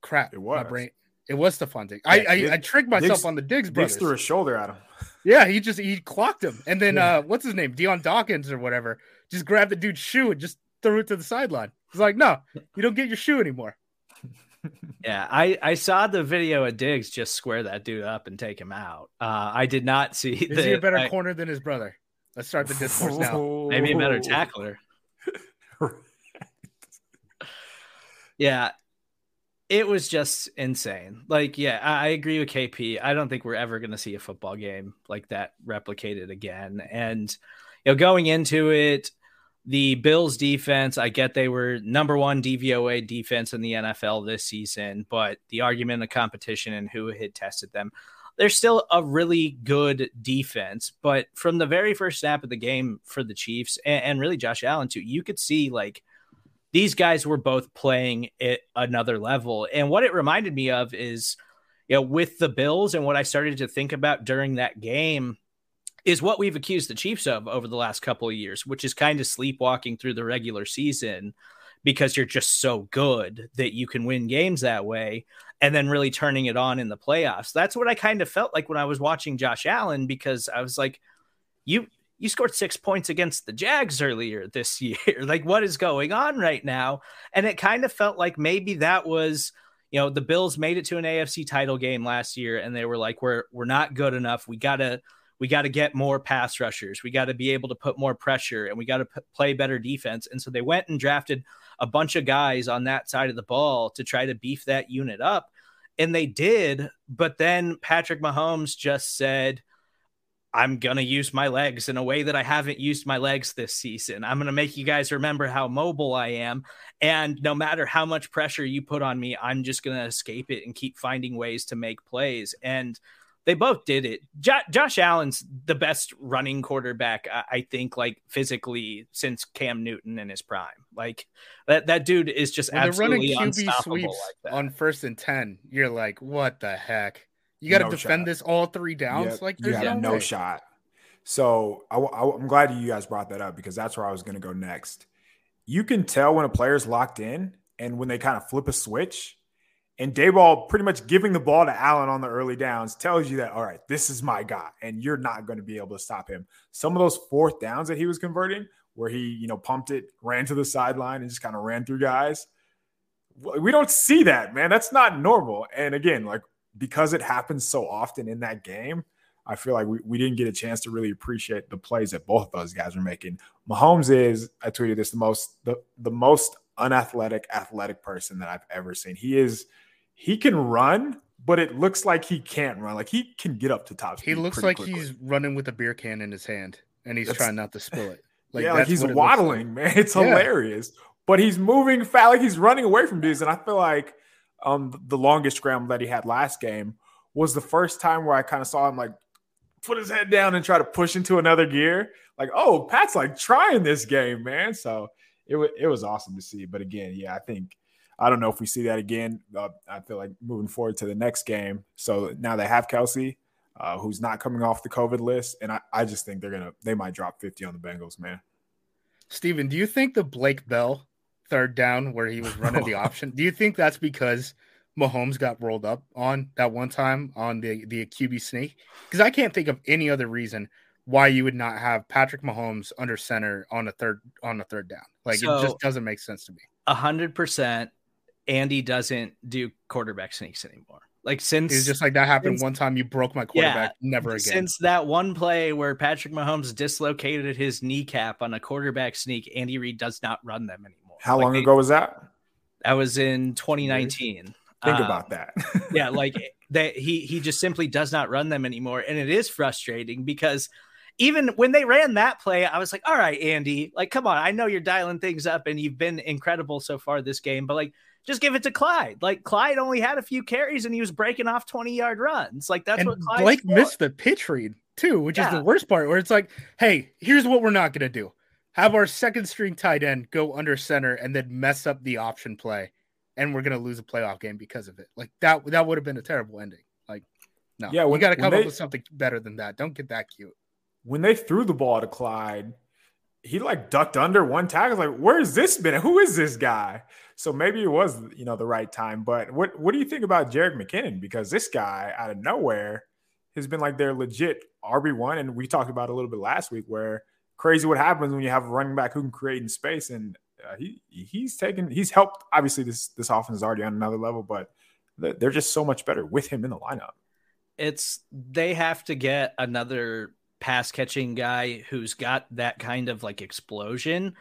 crap. It was. My brain it was Stefon Diggs. Yeah, I, I, I tricked myself Diggs, on the Diggs brothers. Diggs threw a shoulder at him. Yeah, he just he clocked him, and then yeah. uh, what's his name, Dion Dawkins or whatever, just grabbed the dude's shoe and just threw it to the sideline. He's like, "No, you don't get your shoe anymore." (laughs) yeah, I I saw the video of Diggs just square that dude up and take him out. Uh, I did not see. Is the, he a better I, corner than his brother? Let's start the discourse now. Maybe a better (laughs) tackler. yeah, it was just insane. Like, yeah, I, agree with KP. I don't think we're ever going to see a football game like that replicated again. And, you know, going into it, the Bills defense, I get they were number one DVOA defense in the NFL this season, but the argument of competition and who had tested them, they're still a really good defense. But from the very first snap of the game for the Chiefs and, and really Josh Allen, too, you could see like these guys were both playing at another level. And what it reminded me of is, you know, with the Bills and what I started to think about during that game is what we've accused the Chiefs of over the last couple of years, which is kind of sleepwalking through the regular season because you're just so good that you can win games that way and then really turning it on in the playoffs. That's what I kind of felt like when I was watching Josh Allen because I was like, you you scored six points against the Jags earlier this (laughs) year. like, what is going on right now? And it kind of felt like maybe that was, you know, the Bills made it to an AFC title game last year, and they were like, we're we're not good enough. We gotta we got to get more pass rushers. We got to be able to put more pressure, and we got to p- play better defense. And so they went and drafted a bunch of guys on that side of the ball to try to beef that unit up. And they did, but then Patrick Mahomes just said, I'm going to use my legs in a way that I haven't used my legs this season. I'm going to make you guys remember how mobile I am. And no matter how much pressure you put on me, I'm just going to escape it and keep finding ways to make plays. And they both did it. Jo- Josh Allen's the best running quarterback, I-, think, like physically since Cam Newton in his prime. Like that, that dude is just when absolutely running QB sweeps like on first and 10. You're like, what the heck? You got to no defend shot. this all three downs. Yep. Like you have no, no shot. So I, am glad you guys brought that up because that's where I was going to go next. you can tell when a player's locked in and when they kind of flip a switch. And Daboll pretty much giving the ball to Allen on the early downs tells you that, all right, this is my guy, and you're not going to be able to stop him. Some of those fourth downs that he was converting, where he, you know, pumped it, ran to the sideline, and just kind of ran through guys. We don't see that, man. That's not normal. And again, like because it happens so often in that game, I feel like we, we didn't get a chance to really appreciate the plays that both of those guys are making. Mahomes is, I tweeted this, the most the, the most unathletic athletic person that I've ever seen. He is he can run, but it looks like he can't run. Like he can get up to top. speed. He looks like quickly. he's running with a beer can in his hand and he's that's, trying not to spill it. (laughs) Like, yeah, like he's waddling, like. man. (laughs) It's yeah. hilarious. But he's moving fast, like he's running away from dudes. And I feel like um the longest scramble that he had last game was the first time where I kind of saw him like put his head down and try to push into another gear. Like, oh, Pat's like trying this game, man. So it, w- it was awesome to see. But again, yeah, I think I don't know if we see that again. Uh, I feel like moving forward to the next game. So now they have Kelce, uh, who's not coming off the COVID list, and I, I just think they're gonna they might drop fifty on the Bengals, man. Stephen, do you think the Blake Bell third down where he was running the (laughs) option? Do you think that's because Mahomes got rolled up on that one time on the the QB sneak? Because I can't think of any other reason why you would not have Patrick Mahomes under center on a third on a third down. Like so, it just doesn't make sense to me. A hundred percent Andy doesn't do quarterback sneaks anymore. Like since it's just like that happened since, one time, you broke my quarterback. Yeah, never again. Since that one play where Patrick Mahomes dislocated his kneecap on a quarterback sneak, Andy Reid does not run them anymore. How like long they, ago was that? That was in 2019. Think um, about that. yeah, like that he he just simply does not run them anymore, and it is frustrating because even when they ran that play, I was like, all right, Andy, like, come on. I know you're dialing things up and you've been incredible so far this game, but like, just give it to Clyde. Like Clyde only had a few carries and he was breaking off 20 yard runs. Like that's and what Clyde's Blake for. missed the pitch read too, which yeah. is the worst part where it's like, hey, here's what we're not gonna do. Have our second string tight end go under center and then mess up the option play, and we're gonna lose a playoff game because of it. Like that that would have been a terrible ending. Like, no, yeah, when, we gotta come they, up with something better than that. Don't get that cute. When they threw the ball to Clyde, he like ducked under one tackle. Like, where's this been? Who is this guy? So maybe it was, you know, the right time. But what what do you think about Jerick McKinnon? Because this guy out of nowhere has been like their legit RB one, and we talked about a little bit last week where crazy what happens when you have a running back who can create in space, and uh, he he's taken he's helped. Obviously, this this offense is already on another level, but they're just so much better with him in the lineup. It's they have to get another pass catching guy who's got that kind of like explosion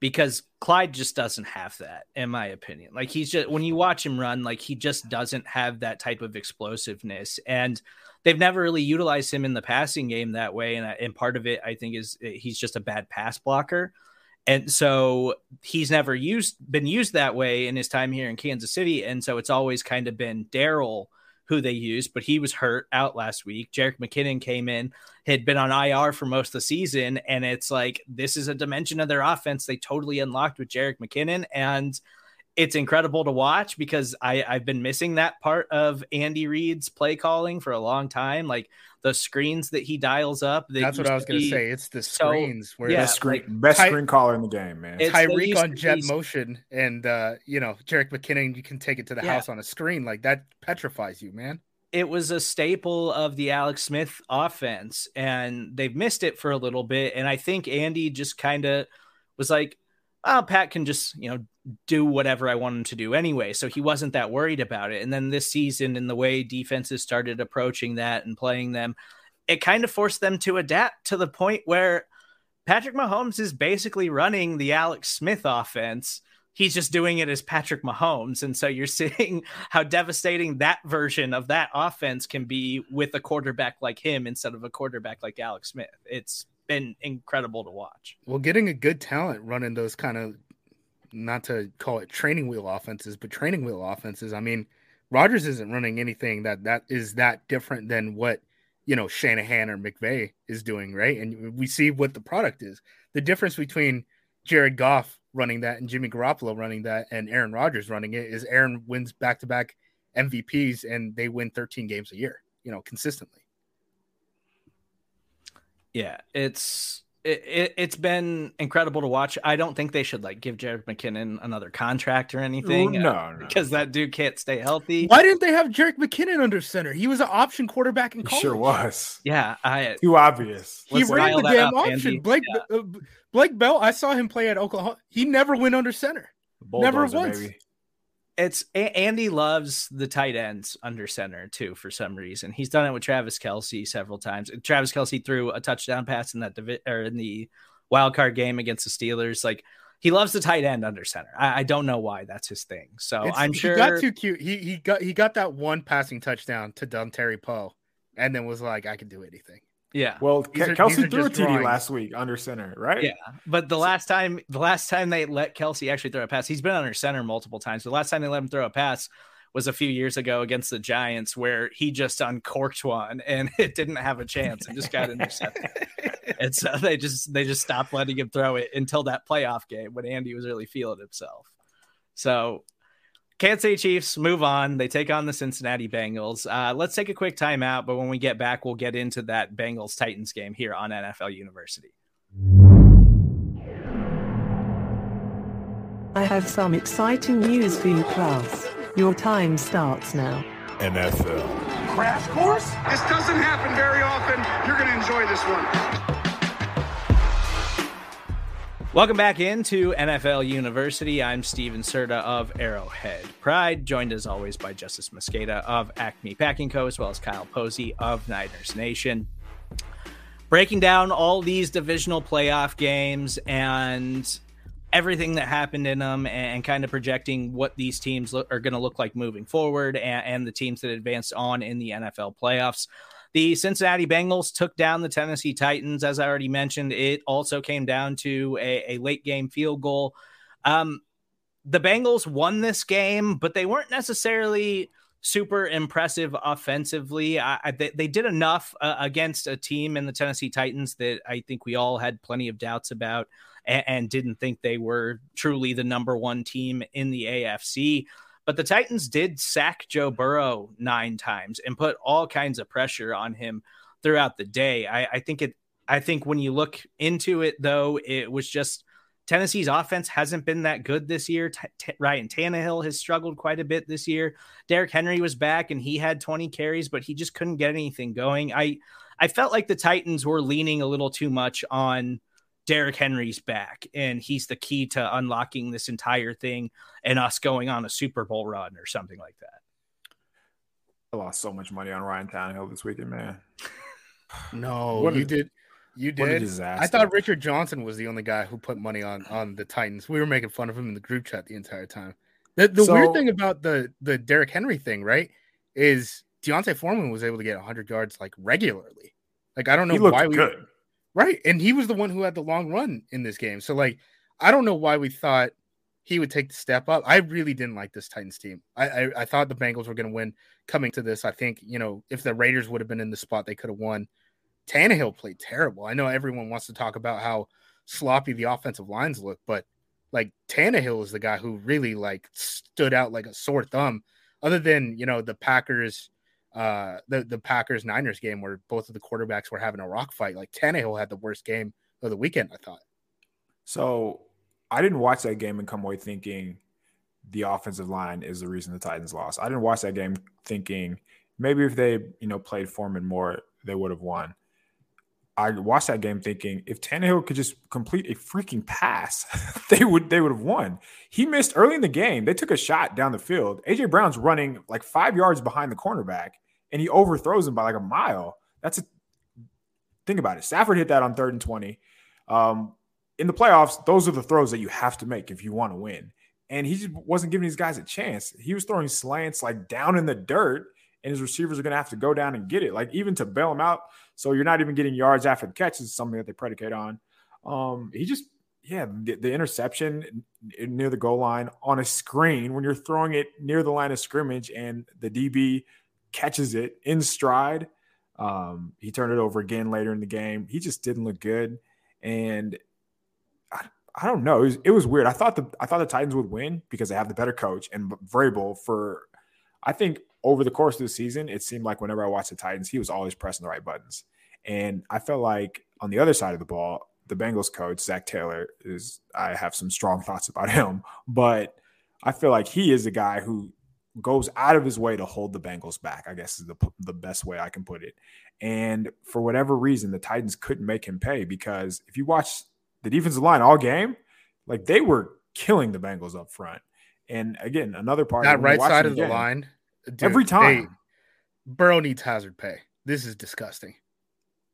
because Clyde just doesn't have that, in my opinion. Like he's just when you watch him run, like he just doesn't have that type of explosiveness, and they've never really utilized him in the passing game that way. And and part of it, I think, is eh, he's just a bad pass blocker, and so he's never used been used that way in his time here in Kansas City, and so it's always kind of been Darrel who they used, but he was hurt out last week. Jerick McKinnon came in, had been on IR for most of the season, and it's like this is a dimension of their offense they totally unlocked with Jerick McKinnon, and it's incredible to watch because I, I've been missing that part of Andy Reid's play calling for a long time. Like the screens that he dials up. That's what I was going to say. It's the screens so, where yeah, best screen, like, best Ty- screen caller in the game, man. Tyreek on jet be... motion, and uh, you know Jerick McKinnon. You can take it to the yeah. house on a screen like that. Petrifies you, man. It was a staple of the Alex Smith offense, and they've missed it for a little bit. And I think Andy just kind of was like, "Oh, Pat can just you know do whatever I want him to do anyway. So he wasn't that worried about it. And then this season, in the way defenses started approaching that and playing them, it kind of forced them to adapt to the point where Patrick Mahomes is basically running the Alex Smith offense. He's just doing it as Patrick Mahomes. And so you're (laughs) seeing how devastating that version of that offense can be with a quarterback like him instead of a quarterback like Alex Smith. It's been incredible to watch. Well, getting a good talent running those kind of not to call it training wheel offenses, but training wheel offenses. I mean, Rodgers isn't running anything that that is that different than what you know Shanahan or McVay is doing, right? And we see what the product is. The difference between Jared Goff running that and Jimmy Garoppolo running that and Aaron Rodgers running it is Aaron wins back to back MVPs and they win 13 games a year, you know, consistently. Yeah, it's it, has it, been incredible to watch. I don't think they should like give Jared McKinnon another contract or anything. No, uh, no. because that dude can't stay healthy. Why didn't they have Jerick McKinnon under center? He was an option quarterback in college. He sure was. Yeah, I too obvious. He ran the damn up, option. Andy. Blake yeah. uh, Blake Bell. I saw him play at Oklahoma. He never went under center. Never once. Maybe it's Andy loves the tight ends under center too for some reason. He's done it with Travis Kelce several times. Travis Kelce threw a touchdown pass in that divi- or in the wild card game against the Steelers. Like he loves the tight end under center. I, I don't know why that's his thing. So it's, I'm sure he got too cute. He he got he got that one passing touchdown to Dontari Poe, and then was like, I can do anything. Yeah. Well, these Kelce are, threw a TD drawings. last week under center, right? Yeah. But the so, last time, the last time they let Kelce actually throw a pass, he's been under center multiple times. The last time they let him throw a pass was a few years ago against the Giants, where he just uncorked one and (laughs) it didn't have a chance and just got intercepted. (laughs) and so they just they just stopped letting him throw it until that playoff game when Andy was really feeling himself. So Kansas say Chiefs move on. They take on the Cincinnati Bengals. Uh, let's take a quick timeout, but when we get back, we'll get into that Bengals Titans game here on NFL University. I have some exciting news for you, class. Your time starts now. NFL. Crash course? This doesn't happen very often. You're going to enjoy this one. Welcome back into NFL University. I'm Stephen Serda of Arrowhead Pride, joined as always by Justis Mosqueda of Acme Packing Co., as well as Kyle Posey of Niners Nation. Breaking down all these divisional playoff games and everything that happened in them and, kind of projecting what these teams are going to look like moving forward and, and the teams that advanced on in the NFL playoffs. The Cincinnati Bengals took down the Tennessee Titans. As I already mentioned, it also came down to a, a late game field goal. Um, the Bengals won this game, but they weren't necessarily super impressive offensively. I, I, they, they, did enough uh, against a team in the Tennessee Titans that I think we all had plenty of doubts about and, and didn't think they were truly the number one team in the AFC. But the Titans did sack Joe Burrow nine times and put all kinds of pressure on him throughout the day. I, I think it. I think when you look into it, though, it was just Tennessee's offense hasn't been that good this year. T- T- Ryan Tannehill has struggled quite a bit this year. Derrick Henry was back and he had 20 carries, but he just couldn't get anything going. I I felt like the Titans were leaning a little too much on Derrick Henry's back, and he's the key to unlocking this entire thing and us going on a Super Bowl run or something like that. I lost so much money on Ryan Tannehill this weekend, man. (sighs) No, (sighs) what you a, did. You did. I thought Richard Johnson was the only guy who put money on on the Titans. We were making fun of him in the group chat the entire time. The, the so, weird thing about the the Derrick Henry thing, right, is D'Onta Foreman was able to get 100 yards like regularly. Like I don't know why we good. Right. And he was the one who had the long run in this game. So, like, I don't know why we thought he would take the step up. I really didn't like this Titans team. I, I, I thought the Bengals were going to win coming to this. I think, you know, if the Raiders would have been in the spot, they could have won. Tannehill played terrible. I know everyone wants to talk about how sloppy the offensive lines look, but like Tannehill is the guy who really like stood out like a sore thumb. Other than you know the Packers uh, the the Packers Niners game where both of the quarterbacks were having a rock fight. Like Tannehill had the worst game of the weekend, I thought. So I didn't watch that game and come away thinking the offensive line is the reason the Titans lost. I didn't watch that game thinking maybe if they you know played Foreman more, they would have won. I watched that game thinking if Tannehill could just complete a freaking pass, (laughs) they would they would have won. He missed early in the game. They took a shot down the field. AJ Brown's running like five yards behind the cornerback, and he overthrows him by like a mile. That's a think about it. Stafford hit that on third and twenty. Um, in the playoffs, those are the throws that you have to make if you want to win. And he just wasn't giving these guys a chance. He was throwing slants like down in the dirt and his receivers are going to have to go down and get it. Like even to bail him out, so you're not even getting yards after the catch is something that they predicate on. Um, he just, yeah, the, the, interception near the goal line on a screen when you're throwing it near the line of scrimmage and the DB catches it in stride. Um, he turned it over again later in the game. He just didn't look good, and I, I don't know. It was, it was weird. I thought the I thought the Titans would win because they have the better coach and Vrabel for. I think over the course of the season, it seemed like whenever I watched the Titans, he was always pressing the right buttons. And I felt like on the other side of the ball, the Bengals coach, Zac Taylor, is I have some strong thoughts about (laughs) him, but I feel like he is a guy who goes out of his way to hold the Bengals back, I guess is the, the best way I can put it. And for whatever reason, the Titans couldn't make him pay because if you watch the defensive line all game, like they were killing the Bengals up front. And again, another part that right side of the game, line, dude, every time. Hey, Burrow needs hazard pay. This is disgusting.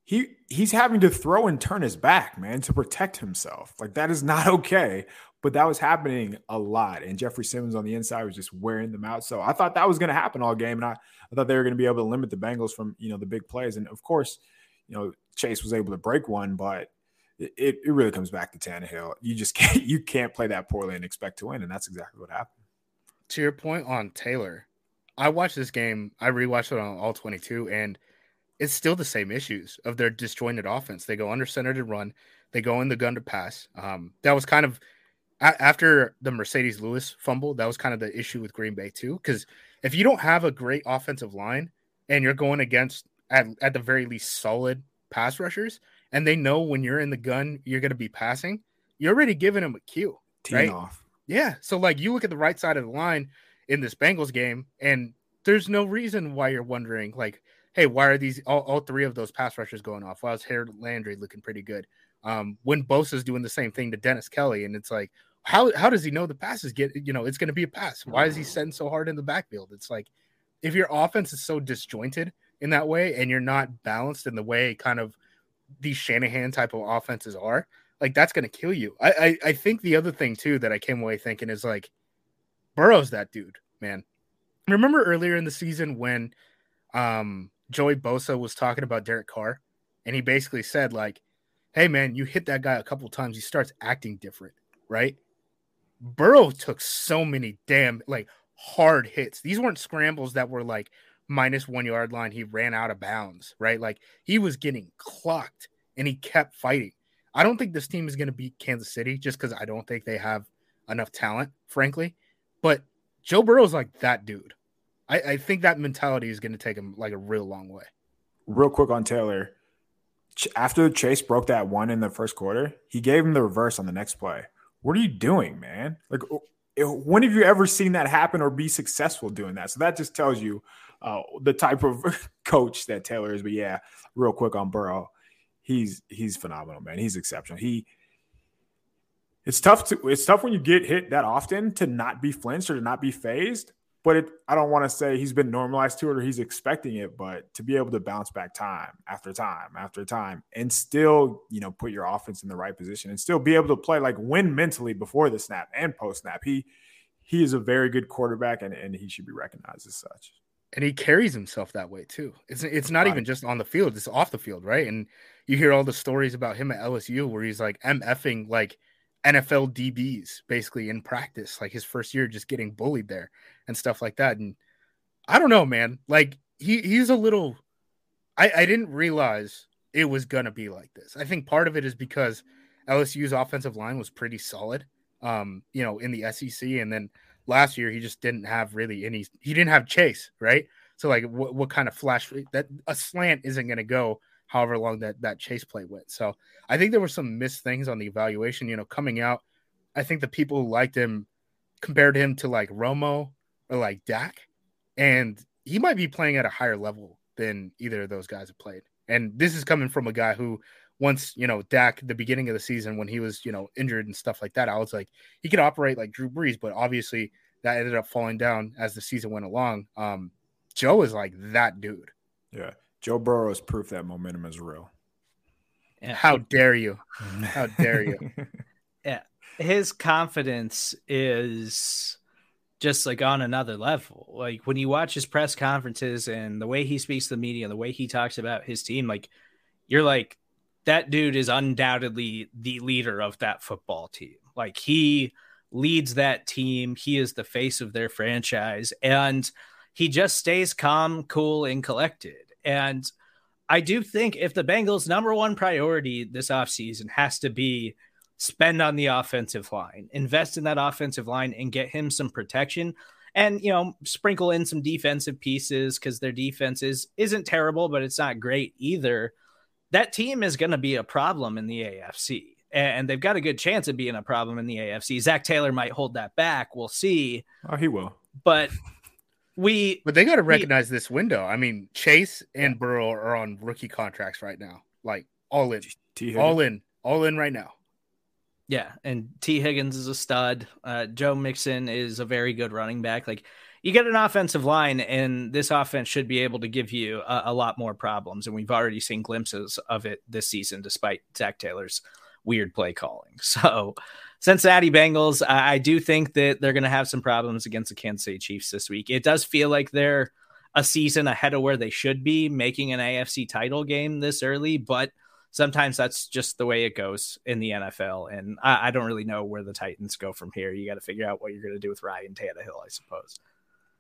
He he's having to throw and turn his back, man, to protect himself. Like that is not (laughs) okay. But that was happening a lot. And Jeffrey Simmons on the inside was just wearing them out. So I thought that was going to happen all game. And I, I thought they were going to be able to limit the Bengals from, you know, the big plays. And of course, you know, Chase was able to break one, but it, it really comes back to Tannehill. You just (laughs) can't you can't play that poorly and expect to win. And that's exactly what happened. To your point on Taylor, I watched this game, I rewatched it on all 22, and it's still the same issues of their disjointed offense. They go under center to run, they go in the gun to pass. Um, that was kind of after the Marcedes Lewis fumble, that was kind of the issue with Green Bay too. Because if you don't have a great offensive line and you're going against at, at the very least solid pass rushers, and they know when you're in the gun you're going to be passing, you're already giving them a cue. right? off. Yeah. So like you look at the right side of the line in this Bengals game, and there's no reason why you're wondering like, hey, why are these all, all three of those pass rushers going off? Why is Harold Landry looking pretty good? Um, when Bosa's doing the same thing to Dennis Kelly, and it's like, how how does he know the passes get? You know, it's going to be a pass. Why is he setting so hard in the backfield? It's like if your offense is so disjointed in that way, and you're not balanced in the way kind of these Shanahan type of offenses are, like that's going to kill you. I, I I think the other thing too that I came away thinking is like, Burrow's that dude, man. Remember earlier in the season when um Joey Bosa was talking about Derek Carr, and he basically said like hey man, you hit that guy a couple times, he starts acting different, right? Burrow took so many damn like hard hits. These weren't scrambles that were like minus one yard line. He ran out of bounds, right? Like he was getting clocked and he kept fighting. I don't think this team is going to beat Kansas City just because I don't think they have enough talent, frankly. But Joe Burrow's like that dude. I, I think that mentality is going to take him like a real long way. Real quick on Taylor after Chase broke that one in the first quarter, he gave him the reverse on the next play. What are you doing, man? Like, when have you ever seen that happen or be successful doing that? So that just tells you uh, the type of (laughs) coach that Taylor is. But yeah, real quick on Burrow, he's he's phenomenal, man. He's exceptional. He it's tough to it's tough when you get hit that often to not be flinched or to not be phased but it, I don't want to say he's been normalized to it or he's expecting it, but to be able to bounce back time after time after time and still, you know, put your offense in the right position and still be able to play like win mentally before the snap and post snap. He he is a very good quarterback and, and he should be recognized as such. And he carries himself that way too. It's it's not right. even just on the field, it's off the field, right? And you hear all the stories about him at LSU where he's like MFing like NFL DBs basically in practice, like his first year just getting bullied there and stuff like that. And I don't know, man. Like he he's a little I, I didn't realize it was gonna be like this. I think part of it is because LSU's offensive line was pretty solid. Um, you know, in the SEC, and then last year he just didn't have really any. He didn't have Chase, right? So like, what, what kind of flash that a slant isn't to go however long that that chase play went. So I think there were some missed things on the evaluation. You know, coming out, I think the people who liked him compared him to like Romo or like Dak, and he might be playing at a higher level than either of those guys have played. And this is coming from a guy who once, you know, Dak, the beginning of the season when he was, you know, injured and stuff like that, I was like, he could operate like Drew Brees, but obviously that ended up falling down as the season went along. Um, Joe is like that dude. Yeah. Joe Burrow is proof that momentum is real. Yeah. How dare you? (laughs) How dare you? (laughs) yeah. His confidence is just like on another level. Like when you watch his press conferences and the way he speaks to the media, the way he talks about his team, like you're like, that dude is undoubtedly the leader of that football team. Like he leads that team. He is the face of their franchise. And he just stays calm, cool, and collected. And I do think if the Bengals' number one priority this offseason has to be spend on the offensive line, invest in that offensive line and get him some protection and you know sprinkle in some defensive pieces because their defense is isn't terrible but it's not great either that team is going to be a problem in the AFC. And they've got a good chance of being a problem in the AFC. Zac Taylor might hold that back. We'll see. Oh, he will. But we But they got to recognize this window. I mean, Chase and Burrow are on rookie contracts right now. Like all in, T. all in, all in right now. Yeah, and Tee Higgins is a stud. Uh, Joe Mixon is a very good running back. Like you get an offensive line, and this offense should be able to give you a, a, lot more problems. And we've already seen glimpses of it this season, despite Zac Taylor's weird play calling. (laughs) So, Cincinnati Bengals, I, I do think that they're going to have some problems against the Kansas City Chiefs this week. It does feel like they're a season ahead of where they should be, making an AFC title game this early, but sometimes that's just the way it goes in the NFL. And I, I don't really know where the Titans go from here. You got to figure out what you're going to do with Ryan Tannehill, I suppose.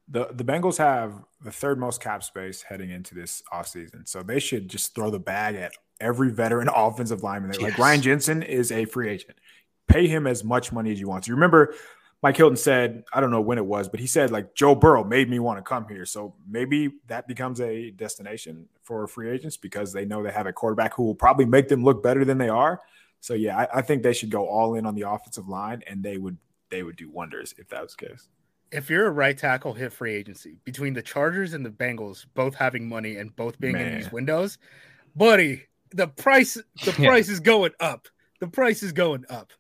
The the Bengals have the third most cap space heading into this offseason. So they should just throw the bag at every veteran (laughs) offensive lineman. Yes. Like Ryan Jensen is a free agent. Pay him as much money as you want. So you remember Mike Hilton said, I don't know when it was, but he said like Joe Burrow made me want to come here. So maybe that becomes a destination for free agents because they know they have a quarterback who will probably make them look better than they are. So yeah, I, I think they should go all in on the offensive line, and they would they would do wonders if that was the case. If you're a right tackle hit free agency between the Chargers and the Bengals, both having money and both being Man. in these windows, buddy, the price the (laughs) price is going up. The price is going up.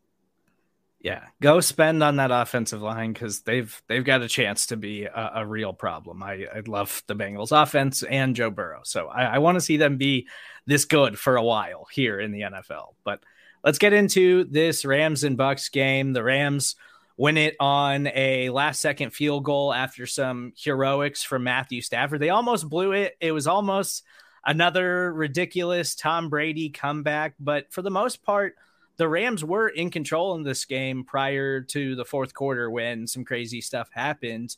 Yeah, go spend on that offensive line because they've they've got a chance to be a, a real problem. I, I love the Bengals offense and Joe Burrow, so I, I want to see them be this good for a while here in the NFL. But let's get into this Rams and Bucks game. The Rams win it on a last second field goal after some heroics from Matthew Stafford. They almost blew it. It was almost another ridiculous Tom Brady comeback, but for the most part the Rams were in control in this game prior to the fourth quarter when some crazy stuff happened.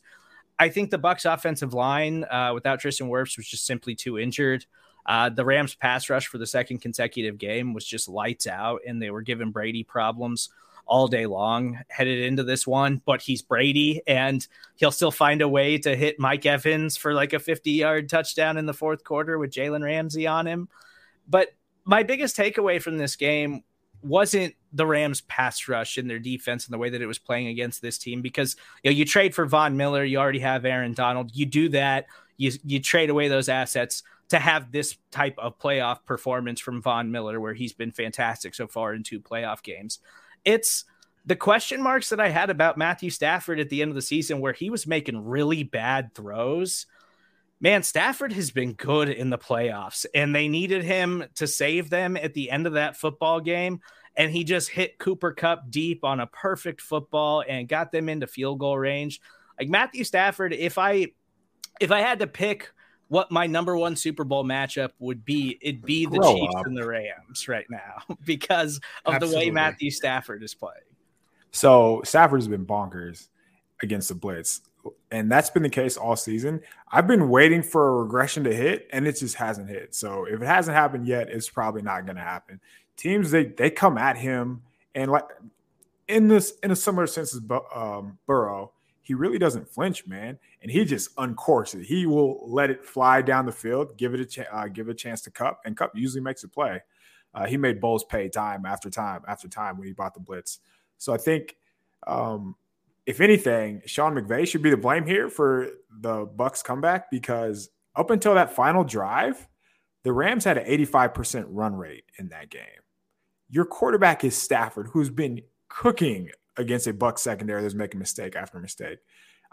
I think the Bucks offensive line uh, without Tristan Wirfs was just simply too injured. Uh, the Rams pass rush for the second consecutive game was just lights out, and they were giving Brady problems all day long headed into this one. But he's Brady, and he'll still find a way to hit Mike Evans for like a 50 yard touchdown in the fourth quarter with Jalen Ramsey on him. But my biggest takeaway from this game wasn't the Rams pass rush in their defense and the way that it was playing against this team because you know you trade for Von Miller, you already have Aaron Donald, you do that, you you trade away those assets to have this type of playoff performance from Von Miller where he's been fantastic so far in two playoff games. It's the question marks that I had about Matthew Stafford at the end of the season where he was making really bad throws. Man, Stafford has been good in the playoffs, and they needed him to save them at the end of that football game and he just hit Cooper Kupp deep on a perfect football and got them into field goal range. Like Matthew Stafford, if I if I had to pick what my number one Super Bowl matchup would be, it'd be the Grow Chiefs up. and the Rams right now (laughs) because of the way Matthew Stafford is playing. So Stafford's been bonkers against the blitz, and that's been the case all season. I've been waiting for a regression to hit, and it just hasn't hit. So if it hasn't happened yet, it's probably not going to happen. Teams they they come at him, and like in this in a similar sense as um, Burrow, he really doesn't flinch, man, and he just uncorks it. He will let it fly down the field, give it a uh, give a chance to Kupp, and Kupp usually makes a play. Uh, he made Bowles pay time after time after time when he bought the blitz. So I think, um, if anything, Sean McVay should be the blame here for the Bucks comeback because up until that final drive, the Rams had an 85% run rate in that game. Your quarterback is Stafford, who's been cooking against a Buck secondary that's making mistake after mistake.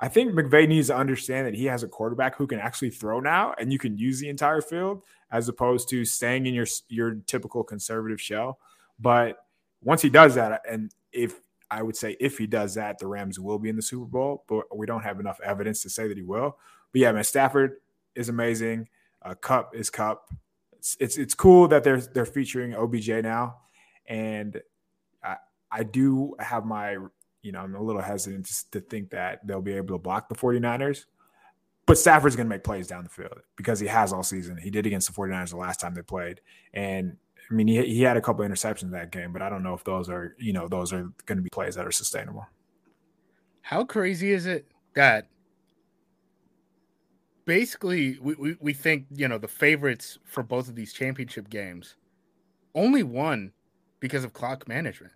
I think McVay needs to understand that he has a quarterback who can actually throw now, and you can use the entire field as opposed to staying in your your typical conservative shell. But once he does that, and if I would say if he does that, the Rams will be in the Super Bowl, but we don't have enough evidence to say that he will. But yeah, man, Stafford is amazing. Uh, Kupp is Kupp. It's, it's it's cool that they're they're featuring OBJ now, and I I do have my you know I'm a little hesitant to, to think that they'll be able to block the 49ers. But Stafford's going to make plays down the field because he has all season. He did against the 49ers the last time they played. And I mean, he, he had a couple interceptions that game, but I don't know if those are, you know, those are going to be plays that are sustainable. How crazy is it that basically we, we, we think, you know, the favorites for both of these championship games only won because of clock management.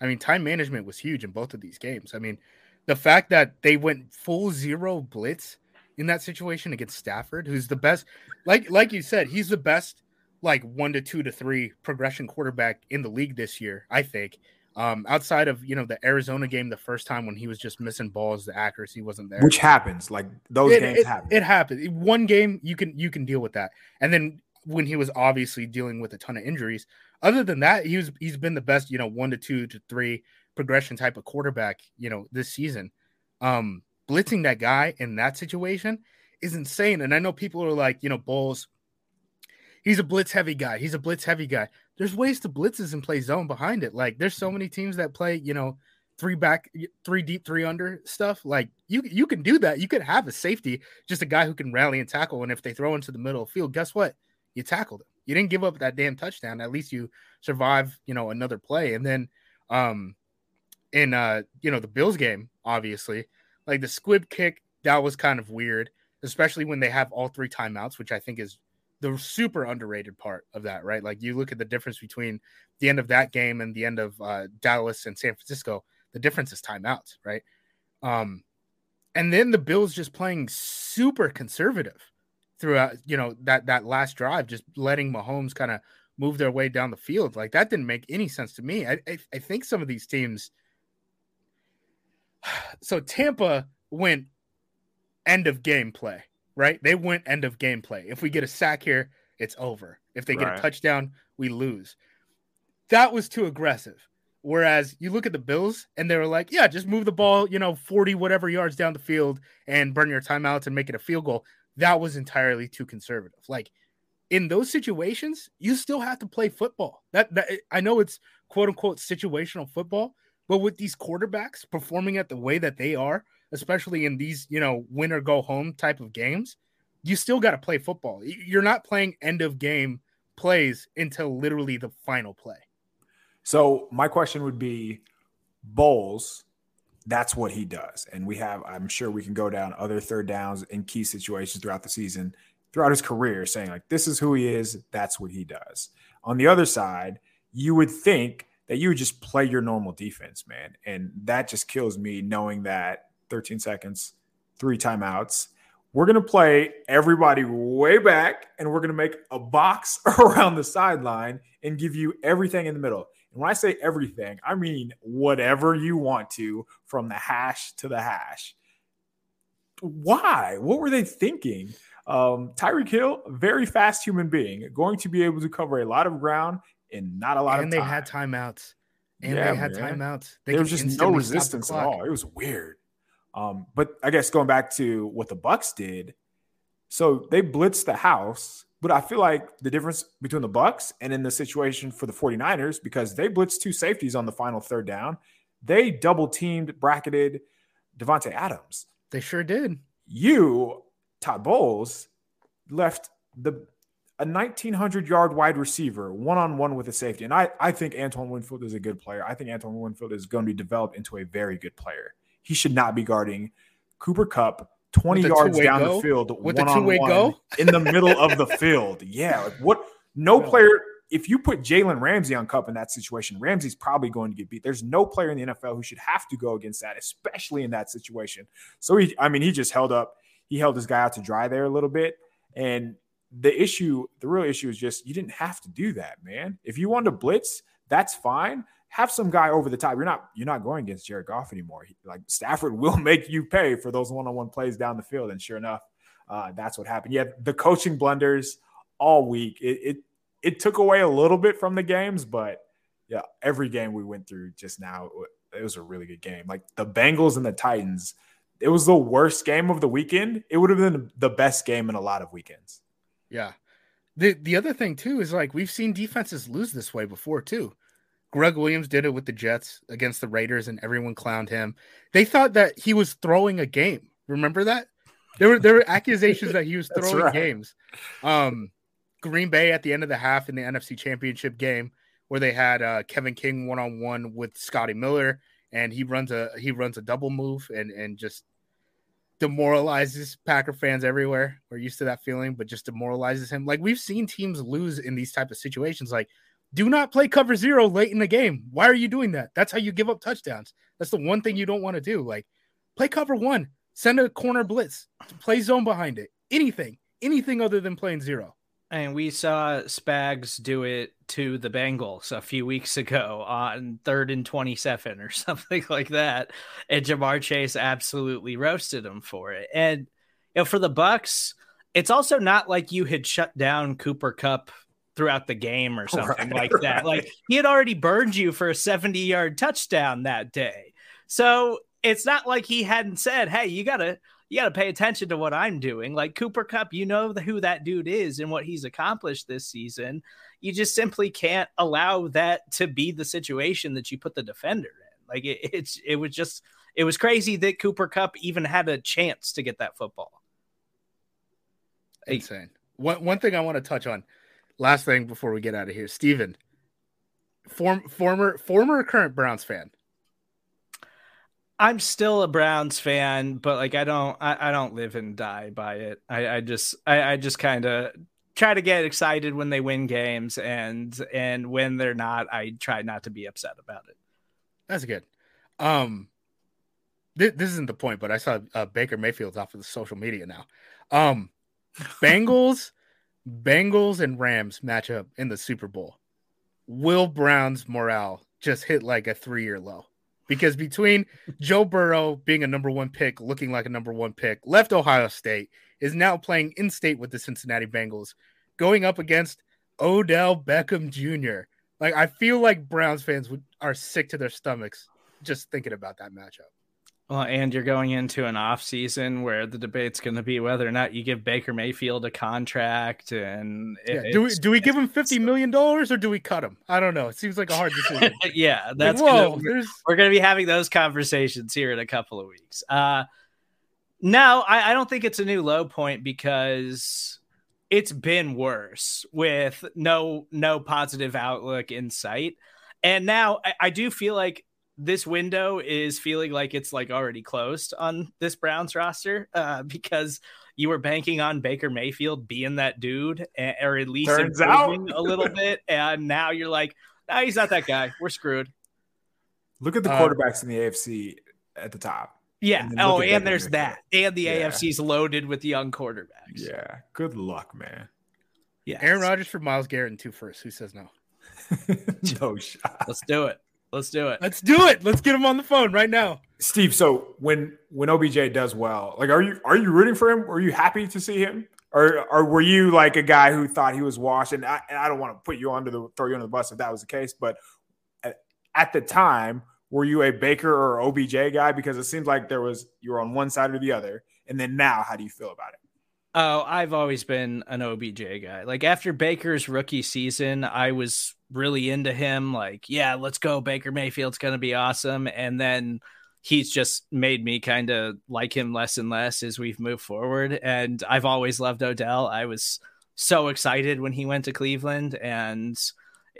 I mean, time management was huge in both of these games. I mean, the fact that they went full zero blitz in that situation against Stafford, who's the best, like like you said, he's the best like one to two to three progression quarterback in the league this year, I think. Um, outside of you know the Arizona game, the first time when he was just missing balls, the accuracy wasn't there. Which happens, like those it, games it, happen. It happens. One game you can you can deal with that, and then when he was obviously dealing with a ton of injuries. Other than that, he was he's been the best, you know, one to two to three progression type of quarterback, you know, this season. Um, blitzing that guy in that situation is insane. And I know people are like, you know, Bowles, he's a blitz heavy guy. He's a blitz heavy guy. There's ways to blitzes and play zone behind it. Like there's so many teams that play, you know, three back, three deep, three under stuff. Like you you can do that. You could have a safety, just a guy who can rally and tackle. And if they throw into the middle of the field, guess what? You tackled him. You didn't give up that damn touchdown. At least you survive, you know, another play. And then um in uh, you know, the Bills game, obviously, like the squib kick, that was kind of weird, especially when they have all three timeouts, which I think is the super underrated part of that, right? Like you look at the difference between the end of that game and the end of uh, Dallas and San Francisco, the difference is timeouts, right? Um, and then the Bills just playing super conservative throughout, you know, that that last drive, just letting Mahomes kind of move their way down the field. Like that didn't make any sense to me. I, I, I think some of these teams. (sighs) So Tampa went end of game play, right? They went end of game play. If we get a sack here, it's over. If they get Right. a touchdown, we lose. That was too aggressive. Whereas you look at the Bills and they were like, yeah, just move the ball, you know, 40 whatever yards down the field and burn your timeouts and make it a field goal. That was entirely too conservative. Like in those situations, you still have to play football. That, that I know it's quote unquote situational football, but with these quarterbacks performing at the way that they are, especially in these, you know, win or go home type of games, you still got to play football. You're not playing end of game plays until literally the final play. So my question would be, Bowles, that's what he does, and we have. I'm sure we can go down other third downs in key situations throughout the season, throughout his career, saying like this is who he is. That's what he does. On the other side, you would think that you would just play your normal defense, man, and that just kills me knowing that 13 seconds, three timeouts. We're going to play everybody way back and we're going to make a box (laughs) around the sideline and give you everything in the middle. And when I say everything, I mean whatever you want to from the hash to the hash. Why? What were they thinking? Um, Tyreek Hill, very fast human being, going to be able to cover a lot of ground in not a lot and of time. And they had timeouts. And Yeah, they had man. timeouts. there was just no instantly stop the resistance at all. It was weird. Um, but I guess going back to what the Bucks did, so they blitzed the house, but I feel like the difference between the Bucks and in the situation for the 49ers, because they blitzed two safeties on the final third down, they double teamed, bracketed Davante Adams. They sure did. You, Todd Bowles, left the a 1900 yard wide receiver one on one with a safety. And I, I think Antoine Winfield is a good player. I think Antoine Winfield is going to be developed into a very good player. He should not be guarding Cooper Kupp 20 yards down go? the field With one-on-one two-way go? in the middle of the field. (laughs) Yeah. Like what? No No. player. If you put Jalen Ramsey on Cup in that situation, Ramsey's probably going to get beat. There's no player in the NFL who should have to go against that, especially in that situation. So he, I mean, he just held up. He held his guy out to dry there a little bit. And the issue, the real issue is just you didn't have to do that, man. If you wanted to blitz, that's fine. Have some guy over the top. You're not you're not going against Jared Goff anymore. Like Stafford (laughs) will make you pay for those one-on-one plays down the field. And sure enough, uh, that's what happened. Yeah, the coaching blunders all week. It, it it took away a little bit from the games, but yeah, every game we went through just now, it was a really good game. Like the Bengals and the Titans, it was the worst game of the weekend. It would have been the best game in a lot of weekends. Yeah. The the other thing too is like we've seen defenses lose this way before too. Gregg Williams did it with the Jets against the Raiders and everyone clowned him. They thought that he was throwing a game. Remember that? There were there were accusations that he was (laughs) throwing right. games. Um Green Bay at the end of the half in the NFC Championship game where they had uh, Kevin King one on one with Scotty Miller and he runs a he runs a double move and and just demoralizes Packer fans everywhere. We're used to that feeling, but just demoralizes him. Like we've seen teams lose in these type of situations. Like do not play cover zero late in the game. Why are you doing that? That's how you give up touchdowns. That's the one thing you don't want to do. Like play cover one, send a corner blitz, play zone behind it. Anything, anything other than playing zero. And we saw Spags do it to the Bengals a few weeks ago on third and 27 or (laughs) something like that. And Ja'Marr Chase absolutely roasted him for it. And you know, for the Bucks, it's also not like you had shut down Cooper Kupp throughout the game or something right, like (laughs) that. Right. Like he had already burned you for a 70 yard touchdown that day. So it's not like he hadn't said, Hey, you gotta you gotta pay attention to what I'm doing. Like Cooper Kupp, you know the, who that dude is and what he's accomplished this season. You just simply can't allow that to be the situation that you put the defender in. Like it, it's it was just it was crazy that Cooper Kupp even had a chance to get that football. Insane. One one thing I want to touch on, last thing before we get out of here, Stephen, form, former former current Browns fan. I'm still a Browns fan, but like I don't I, I don't live and die by it. I, I just I, I just kind of try to get excited when they win games and and when they're not, I try not to be upset about it. That's good. Um th- this isn't the point, but I saw uh, Baker Mayfield's off of the social media now. Um (laughs) Bengals, Bengals and Rams matchup in the Super Bowl. Will Brown's morale just hit like a three year low? Because between (laughs) Joe Burrow being a number one pick, looking like a number one pick, left Ohio State, is now playing in state with the Cincinnati Bengals, going up against Odell Beckham Jr. Like I feel like Browns fans would, are sick to their stomachs just thinking about that matchup. Well, and you're going into an off season where the debate's going to be whether or not you give Baker Mayfield a contract, and yeah. do we do we give him fifty million dollars or do we cut him? I don't know. It seems like a hard decision. (laughs) yeah, that's like, whoa, gonna, we're going to be having those conversations here in a couple of weeks. Uh, no, I, I don't think it's a new low point because it's been worse with no no positive outlook in sight, and now I, I do feel like this window is feeling like it's like already closed on this Browns roster uh, because you were banking on Baker Mayfield being that dude, or at least Turns out. a little bit, and now you're like, nah, he's not that guy. We're screwed. Look at the uh, quarterbacks in the AFC at the top. Yeah. And oh, and there's that, and the yeah. AFC's loaded with young quarterbacks. Yeah. Good luck, man. Yeah. Aaron Rodgers for Myles Garrett in two first. Who says no? (laughs) (laughs) no shot. Let's do it. Let's do it. Let's do it. Let's get him on the phone right now. Steve, so when when OBJ does well, like are you are you rooting for him? Are you happy to see him? Or or were you like a guy who thought he was washed? And I, and I don't want to put you under the throw you under the bus if that was the case, but at, at the time, were you a Baker or OBJ guy? Because it seems like there was you were on one side or the other. And then now, how do you feel about it? Oh, I've always been an OBJ guy. Like after Baker's rookie season, I was really into him. Like, yeah, let's go. Baker Mayfield's going to be awesome. And then he's just made me kind of like him less and less as we've moved forward. And I've always loved Odell. I was so excited when he went to Cleveland and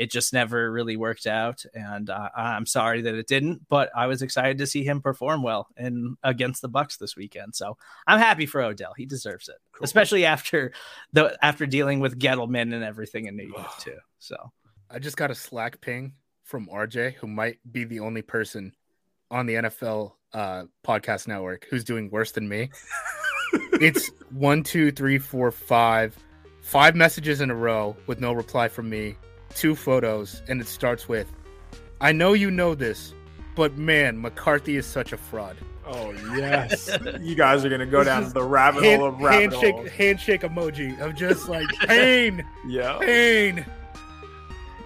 it just never really worked out, and uh, I'm sorry that it didn't. But I was excited to see him perform well in against the Bucks this weekend. So I'm happy for Odell. He deserves it, cool. especially after the after dealing with Gettleman and everything in New York too. So I just got a Slack ping from RJ, who might be the only person on the NFL uh, podcast network who's doing worse than me. (laughs) it's one, two, three, four, five, five messages in a row with no reply from me two photos, and it starts with, I know you know this, but man, McCarthy is such a fraud. Oh yes, you guys are gonna go down the rabbit hand, hole of rabbit handshake, hole. handshake emoji of just like pain, (laughs) yeah, pain.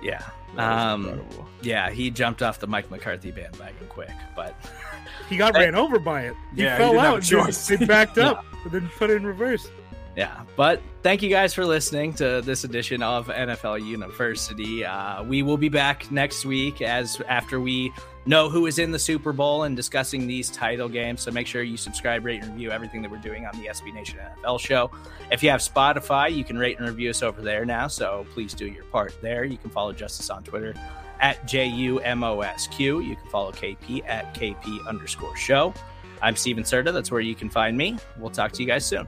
Yeah, um, yeah, he jumped off the Mike McCarthy bandwagon quick, but (laughs) he got ran over by it. He yeah, fell he out. (laughs) It backed up, yeah. and then put it in reverse. Yeah, but thank you guys for listening to this edition of NFL University. Uh, we will be back next week as after we know who is in the Super Bowl and discussing these title games. So make sure you subscribe, rate, and review everything that we're doing on the SB Nation NFL show. If you have Spotify, you can rate and review us over there now. So please do your part there. You can follow Justis on Twitter at J U M O S Q. You can follow KP at KP underscore show. I'm Stephen Serda. That's where you can find me. We'll talk to you guys soon.